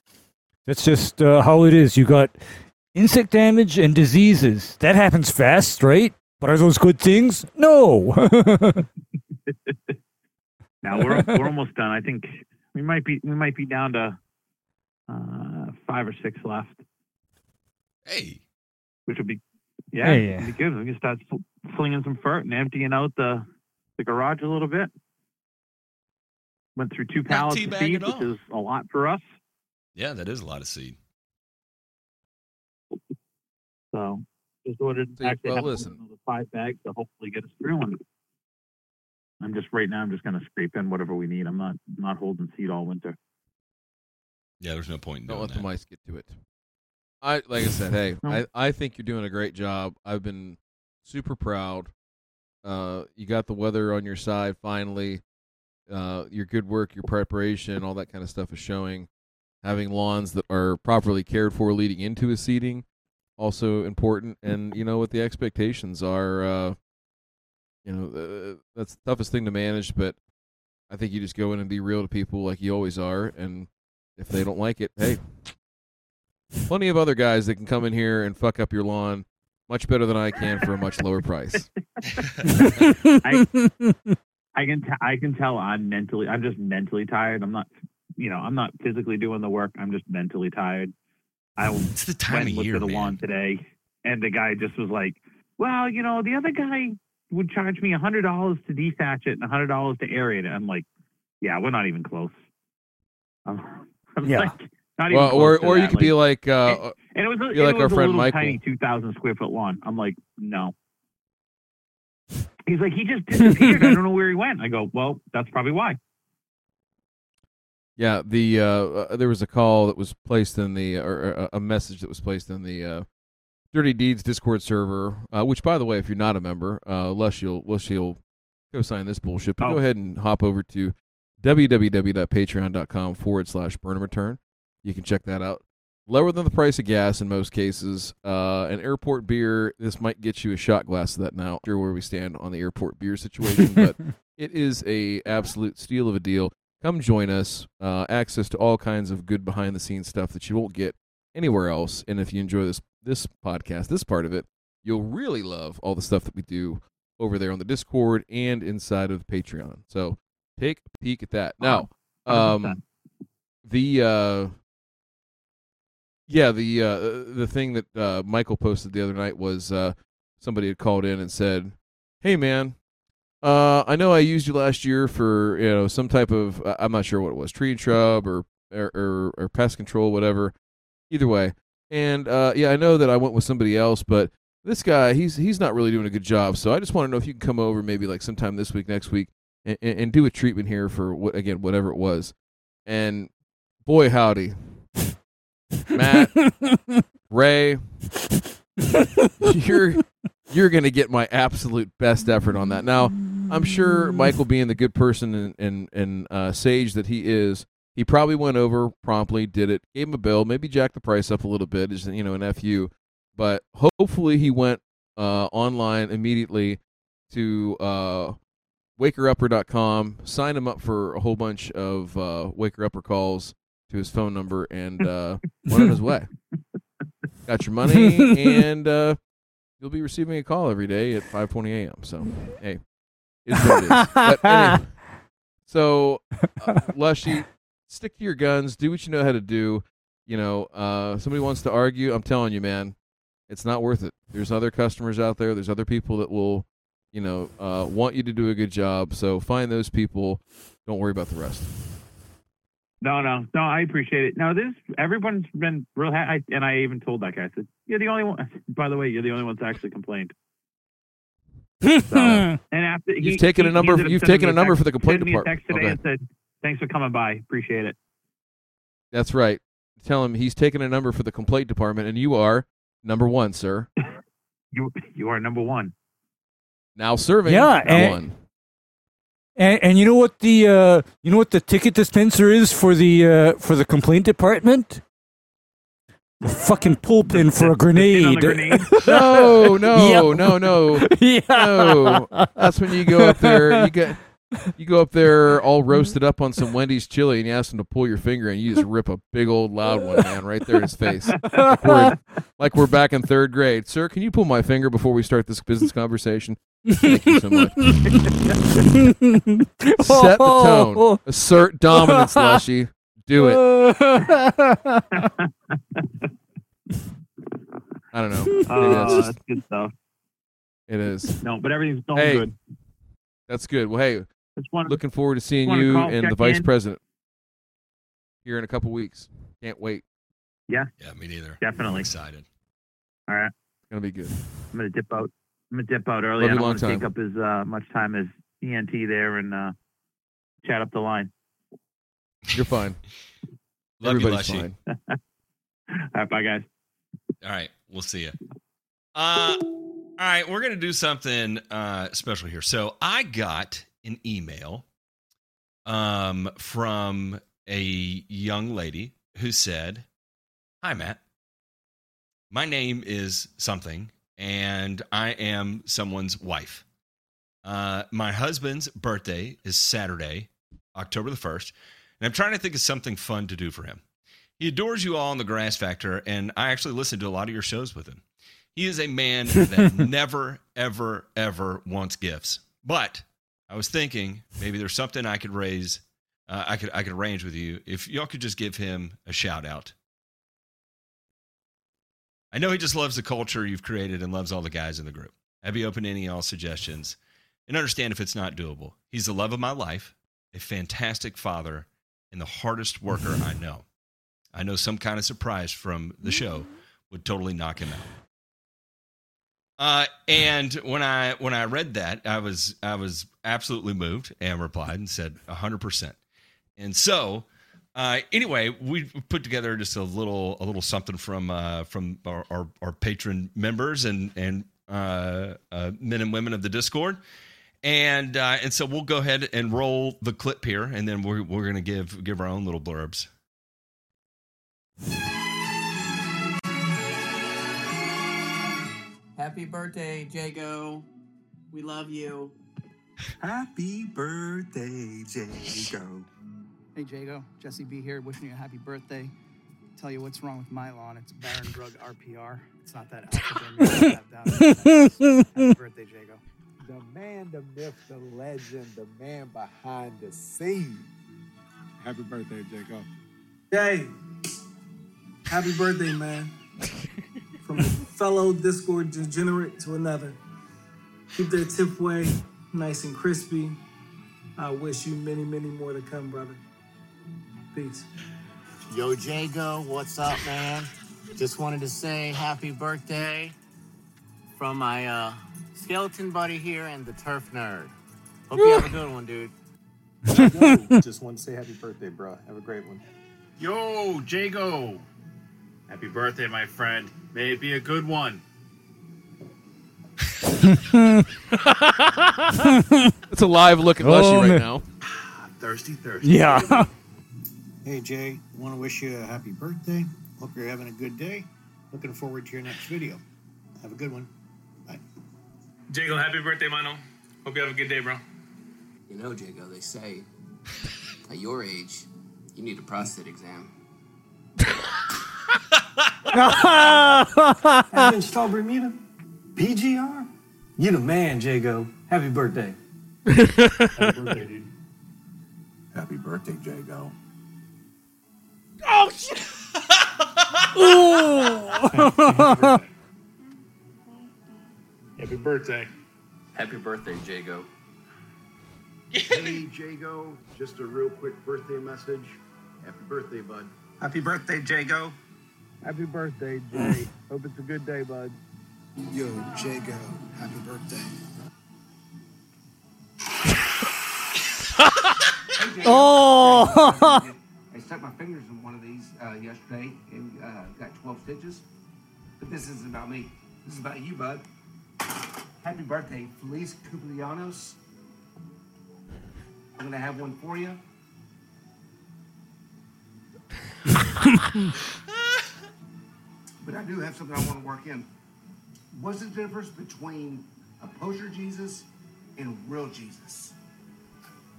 that's just uh, how it is. You got insect damage and diseases. That happens fast, right? But are those good things? No. (laughs) (laughs) Now we're we're almost done. I think we might be we might be down to uh, five or six left, hey, which would be yeah, Hey. it'd be good. We can start fl- flinging some fert and emptying out the the garage a little bit. Went through two pallets of seed, at which is a lot for us. yeah, that is a lot of seed. So just ordered See, actually well, have to listen. five bags to hopefully get us through. And I'm just right now. I'm just going to scrape in whatever we need. I'm not not holding seed all winter. Yeah, there's no point in Don't doing let the mice get to it. I like I said, hey, (laughs) No. I, I think you're doing a great job. I've been super proud. Uh, you got the weather on your side finally. Uh, your good work, your preparation, all that kind of stuff is showing. Having lawns that are properly cared for leading into a seeding also important, and you know what the expectations are. Uh, you know, uh, that's the toughest thing to manage, but I think you just go in and be real to people like you always are, and if they don't like it, hey, plenty of other guys that can come in here and fuck up your lawn much better than I can for a much lower price. (laughs) (laughs) I can t- I can tell I'm mentally I'm just mentally tired. I'm not you know I'm not physically doing the work. I'm just mentally tired. I (laughs) It's the time went of year, at the man. lawn today, and the guy just was like, "Well, you know, the other guy would charge me a hundred dollars to dethatch it and a hundred dollars to aerate it." I'm like, "Yeah, we're not even close." I'm, (laughs) I'm Yeah. like, not even well, close or or you could be like, uh, and it was like it our was a friend little Michael. tiny two thousand square foot lawn. I'm like, no. (laughs) He's like, he just disappeared. I don't know where he went. I go, well, that's probably why. Yeah, the uh, uh, there was a call that was placed in the or, or a message that was placed in the uh, Dirty Deeds Discord server. Uh, which, by the way, if you're not a member, uh, unless you'll unless you'll go sign this bullshit, but Oh. go ahead and hop over to www.patreon.com forward slash burn and return. You can check that out. Lower than the price of gas in most cases. Uh, an airport beer. This might get you a shot glass of that now. Sure, where we stand on the airport beer situation, but (laughs) it is a absolute steal of a deal. Come join us. Uh, access to all kinds of good behind the scenes stuff that you won't get anywhere else. And if you enjoy this this podcast, this part of it, you'll really love all the stuff that we do over there on the Discord and inside of Patreon. So take a peek at that. Now, um, the uh, yeah, the uh, the thing that uh, Michael posted the other night was uh, somebody had called in and said, "Hey, man, uh, I know I used you last year for you know some type of I'm not sure what it was, tree and shrub or or, or, or pest control, whatever. Either way, and uh, yeah, I know that I went with somebody else, but this guy he's he's not really doing a good job. So I just want to know if you can come over maybe like sometime this week, next week, and, and, do a treatment here for what again whatever it was. And boy howdy, Matt, Ray, you're you're gonna get my absolute best effort on that. Now, I'm sure Michael, being the good person and and, and uh, sage that he is, he probably went over promptly, did it, gave him a bill, maybe jacked the price up a little bit, is you know an fu, but hopefully he went uh, online immediately to uh, wakerupper.com, sign him up for a whole bunch of uh, Waker Upper calls to his phone number, and uh, went on his way. Got your money, and uh, you'll be receiving a call every day at 5:20 a.m. So, hey, it's what it is. But anyway, (laughs) so, uh, Lushy, stick to your guns. Do what you know how to do. You know, uh, somebody wants to argue. I'm telling you, man, it's not worth it. There's other customers out there. There's other people that will, you know, uh, want you to do a good job. So find those people. Don't worry about the rest. No, no, no. I appreciate it. No, this everyone's been real. Ha- I, and I even told that guy. I said, "You're the only one." (laughs) By the way, you're the only one that actually complained. (laughs) So, and after You've taken he- a number. he You've taken a number text- for the complaint department. text today Okay. and said, "Thanks for coming by. Appreciate it." That's right. Tell him he's taken a number for the complaint department, and you are number one, sir. (laughs) You you are number one. Now serving. Yeah, and- one. And, and you know what the uh, you know what the ticket dispenser is for the uh, for the complaint department? The fucking pulpin for a The pin on grenade. grenade. (laughs) (laughs) No, no, Yep. no, no. yeah. No, that's when you go up there. You get you go up there all roasted up on some (laughs) Wendy's chili, and you ask him to pull your finger, and you just rip a big old loud one, man, right there in his face, like we're, like we're back in third grade. Sir, can you pull my finger before we start this business conversation? Thank you so much. Set the tone. (laughs) Assert dominance, Lushy. Do it. I don't know. (laughs) Maybe that's Oh, just, that's good stuff. it is. No, but everything's going Hey, good. That's good. Well, hey, Just want looking forward to seeing wanna you call, and the vice in. president here in a couple weeks. Can't wait. Yeah, Yeah, me neither. Definitely. I'm excited. All right. It's gonna be good. I'm gonna dip out. I'm gonna dip out early. Love I you don't want to take up as uh, much time as ENT there and uh, chat up the line. You're fine. (laughs) Love Everybody's Lushy. fine. (laughs) All right, bye guys. All right, we'll see you. Uh, all right, we're gonna do something uh, special here. So I got an email um, from a young lady who said, "Hi, Matt. my name is something, and I am someone's wife. Uh, my husband's birthday is Saturday, October the 1st, and I'm trying to think of something fun to do for him. He adores you all on the Grass Factor, and I actually listen to a lot of your shows with him. He is a man that (laughs) never, ever, ever wants gifts. But I was thinking maybe there's something I could raise, uh, I could I could arrange with you if y'all could just give him a shout out. I know he just loves the culture you've created and loves all the guys in the group. I'd be open to any all suggestions and understand if it's not doable. He's the love of my life, a fantastic father, and the hardest worker I know. I know some kind of surprise from the show would totally knock him out. Uh, and when I when I read that, I was I was absolutely moved and replied and said hundred percent. And so, uh, anyway, we put together just a little a little something from uh, from our, our, our patron members and and uh, uh, men and women of the Discord. And uh, and so we'll go ahead and roll the clip here, and then we're we're gonna give give our own little blurbs. Happy birthday, Jago. We love you. Happy birthday, Jago. Hey Jago, Jesse B here, wishing you a happy birthday. Tell you what's wrong with my lawn. It's Barenbrug RPR. It's not that alpha you have down there. Happy birthday, Jago. The man, the myth, the legend, the man behind the scene. Happy birthday, Jago. Jay, happy birthday, man. From a fellow Discord degenerate to another. Keep that tip way nice and crispy. I wish you many, many more to come, brother. Peace. Yo, Jago, what's up, man? Just wanted to say happy birthday from my uh, skeleton buddy here and the turf nerd. Hope you have a good one, dude. Just want to say happy birthday, bro. Have a great one. Yo, Jago. Happy birthday, my friend. May it be a good one. It's a live look at Lushy Oh, right man. now. Thirsty, thirsty. Yeah. Hey Jay, want to wish you a happy birthday. Hope you're having a good day. Looking forward to your next video. Have a good one. Bye. Jago, happy birthday, Mano. Hope you have a good day, bro. You know, Jago, they say (laughs) at your age, you need a prostate exam. Having strawberry Bermuda? PGR? You the man, Jago. Happy birthday. Happy birthday, dude. Happy birthday, Jago. Oh shit! Ooh. Happy birthday. Happy birthday, Jago. (laughs) Hey, Jago, just a real quick birthday message. Happy birthday, bud. Happy birthday, Jago. Happy birthday, Jay. (sighs) Hope it's a good day, bud. Yo, Jago, happy birthday. (laughs) Oh. I stuck my fingers in one of these uh, yesterday and uh, got 12 stitches. But this isn't about me. This is about you, bud. Happy birthday, Feliz Cumpleaños. I'm going to have one for you. (laughs) but I do have something I want to work in. What's the difference between a poster Jesus and real Jesus?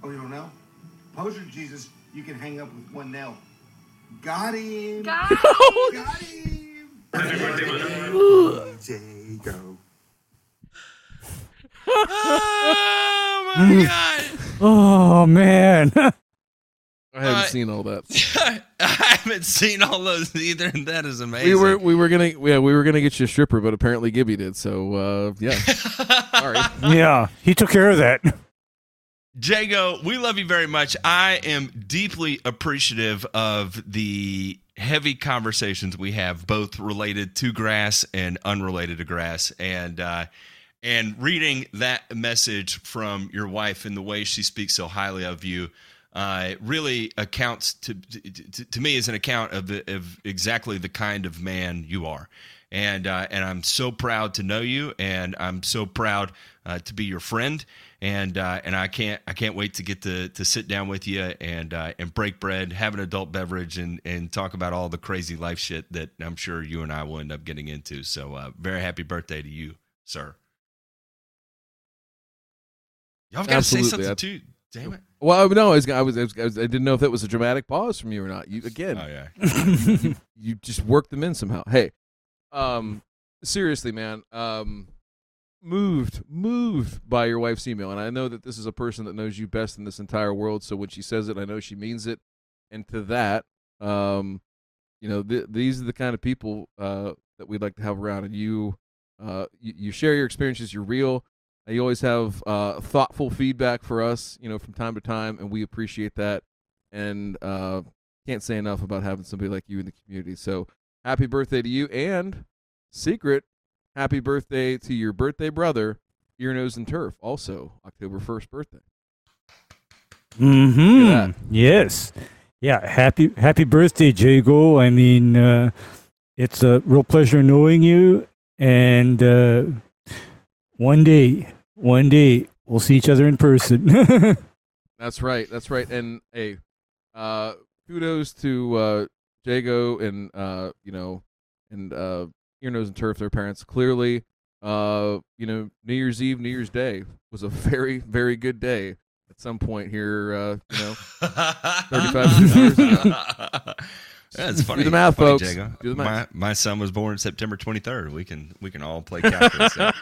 Oh, you don't know? Poster Jesus, you can hang up with one nail. Got him. Got him. Got him. Happy birthday, Jago. Oh my god! (laughs) Oh man. (laughs) I haven't Uh, seen all that. (laughs) I haven't seen all those either, and that is amazing. We were we were gonna yeah we were gonna get you a stripper, but apparently Gibby did. So uh, yeah, (laughs) sorry. yeah, he took care of that. Jago, we love you very much. I am deeply appreciative of the heavy conversations we have, both related to grass and unrelated to grass, and uh, and reading that message from your wife and the way she speaks so highly of you. Uh, really accounts to, to to me as an account of the, of exactly the kind of man you are, and uh, and I'm so proud to know you, and I'm so proud uh, to be your friend, and uh, and I can't I can't wait to get to to sit down with you and uh, and break bread, have an adult beverage, and and talk about all the crazy life shit that I'm sure you and I will end up getting into. So uh, very happy birthday to you, sir. Y'all got to say something too. Damn it. Well, no, I was, I was, I was, I didn't know if that was a dramatic pause from you or not. You again. Oh yeah. you, you just worked them in somehow. Hey, um, seriously, man. Um, moved, moved by your wife's email, and I know that this is a person that knows you best in this entire world. So when she says it, I know she means it. And to that, um, you know, th- these are the kind of people uh, that we'd like to have around. And you, uh, you, you share your experiences. You're real. You always have uh, thoughtful feedback for us, you know, from time to time, and we appreciate that. And uh, can't say enough about having somebody like you in the community. So happy birthday to you, and secret, happy birthday to your birthday brother, Ear, Nose, and Turf, also October first birthday. Hmm. Yes. Yeah. Happy Happy birthday, Jago. I mean, uh, it's a real pleasure knowing you, and uh, one day, one day, we'll see each other in person. (laughs) That's right. That's right. And hey, uh, kudos to uh, Jago and uh, you know, and uh, Ear, Nose, and Turf, their parents. Clearly, uh, you know, New Year's Eve, New Year's Day was a (laughs) very, very good day at some point here. Uh, you know, thirty-five (laughs) years ago. That's funny. Do the math, funny, folks. Jago. Do the math. My my son was born September 23rd. We can we can all play calculus. there.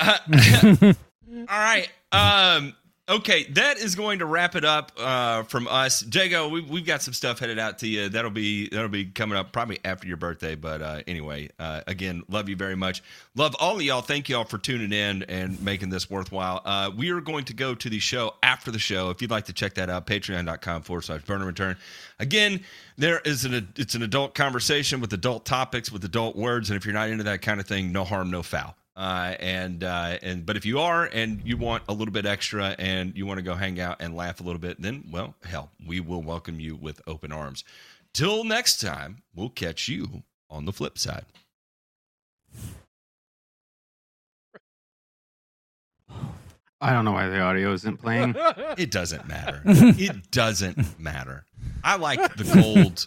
Uh, (laughs) all right. Um. Okay, that is going to wrap it up uh, from us, Jago. We, we've got some stuff headed out to you. That'll be that'll be coming up probably after your birthday. But uh, anyway, uh, again, love you very much. Love all of y'all. Thank y'all for tuning in and making this worthwhile. Uh, we are going to go to the show after the show. If you'd like to check that out, patreon.com forward slash burn and return. Again, there is an it's an adult conversation with adult topics with adult words, and if you're not into that kind of thing, no harm, no foul. Uh, and uh, and but if you are and you want a little bit extra and you want to go hang out and laugh a little bit, then well, hell, we will welcome you with open arms. Till next time, we'll catch you on the flip side. I don't know why the audio isn't playing. (laughs) It doesn't matter. (laughs) it doesn't matter. I like the gold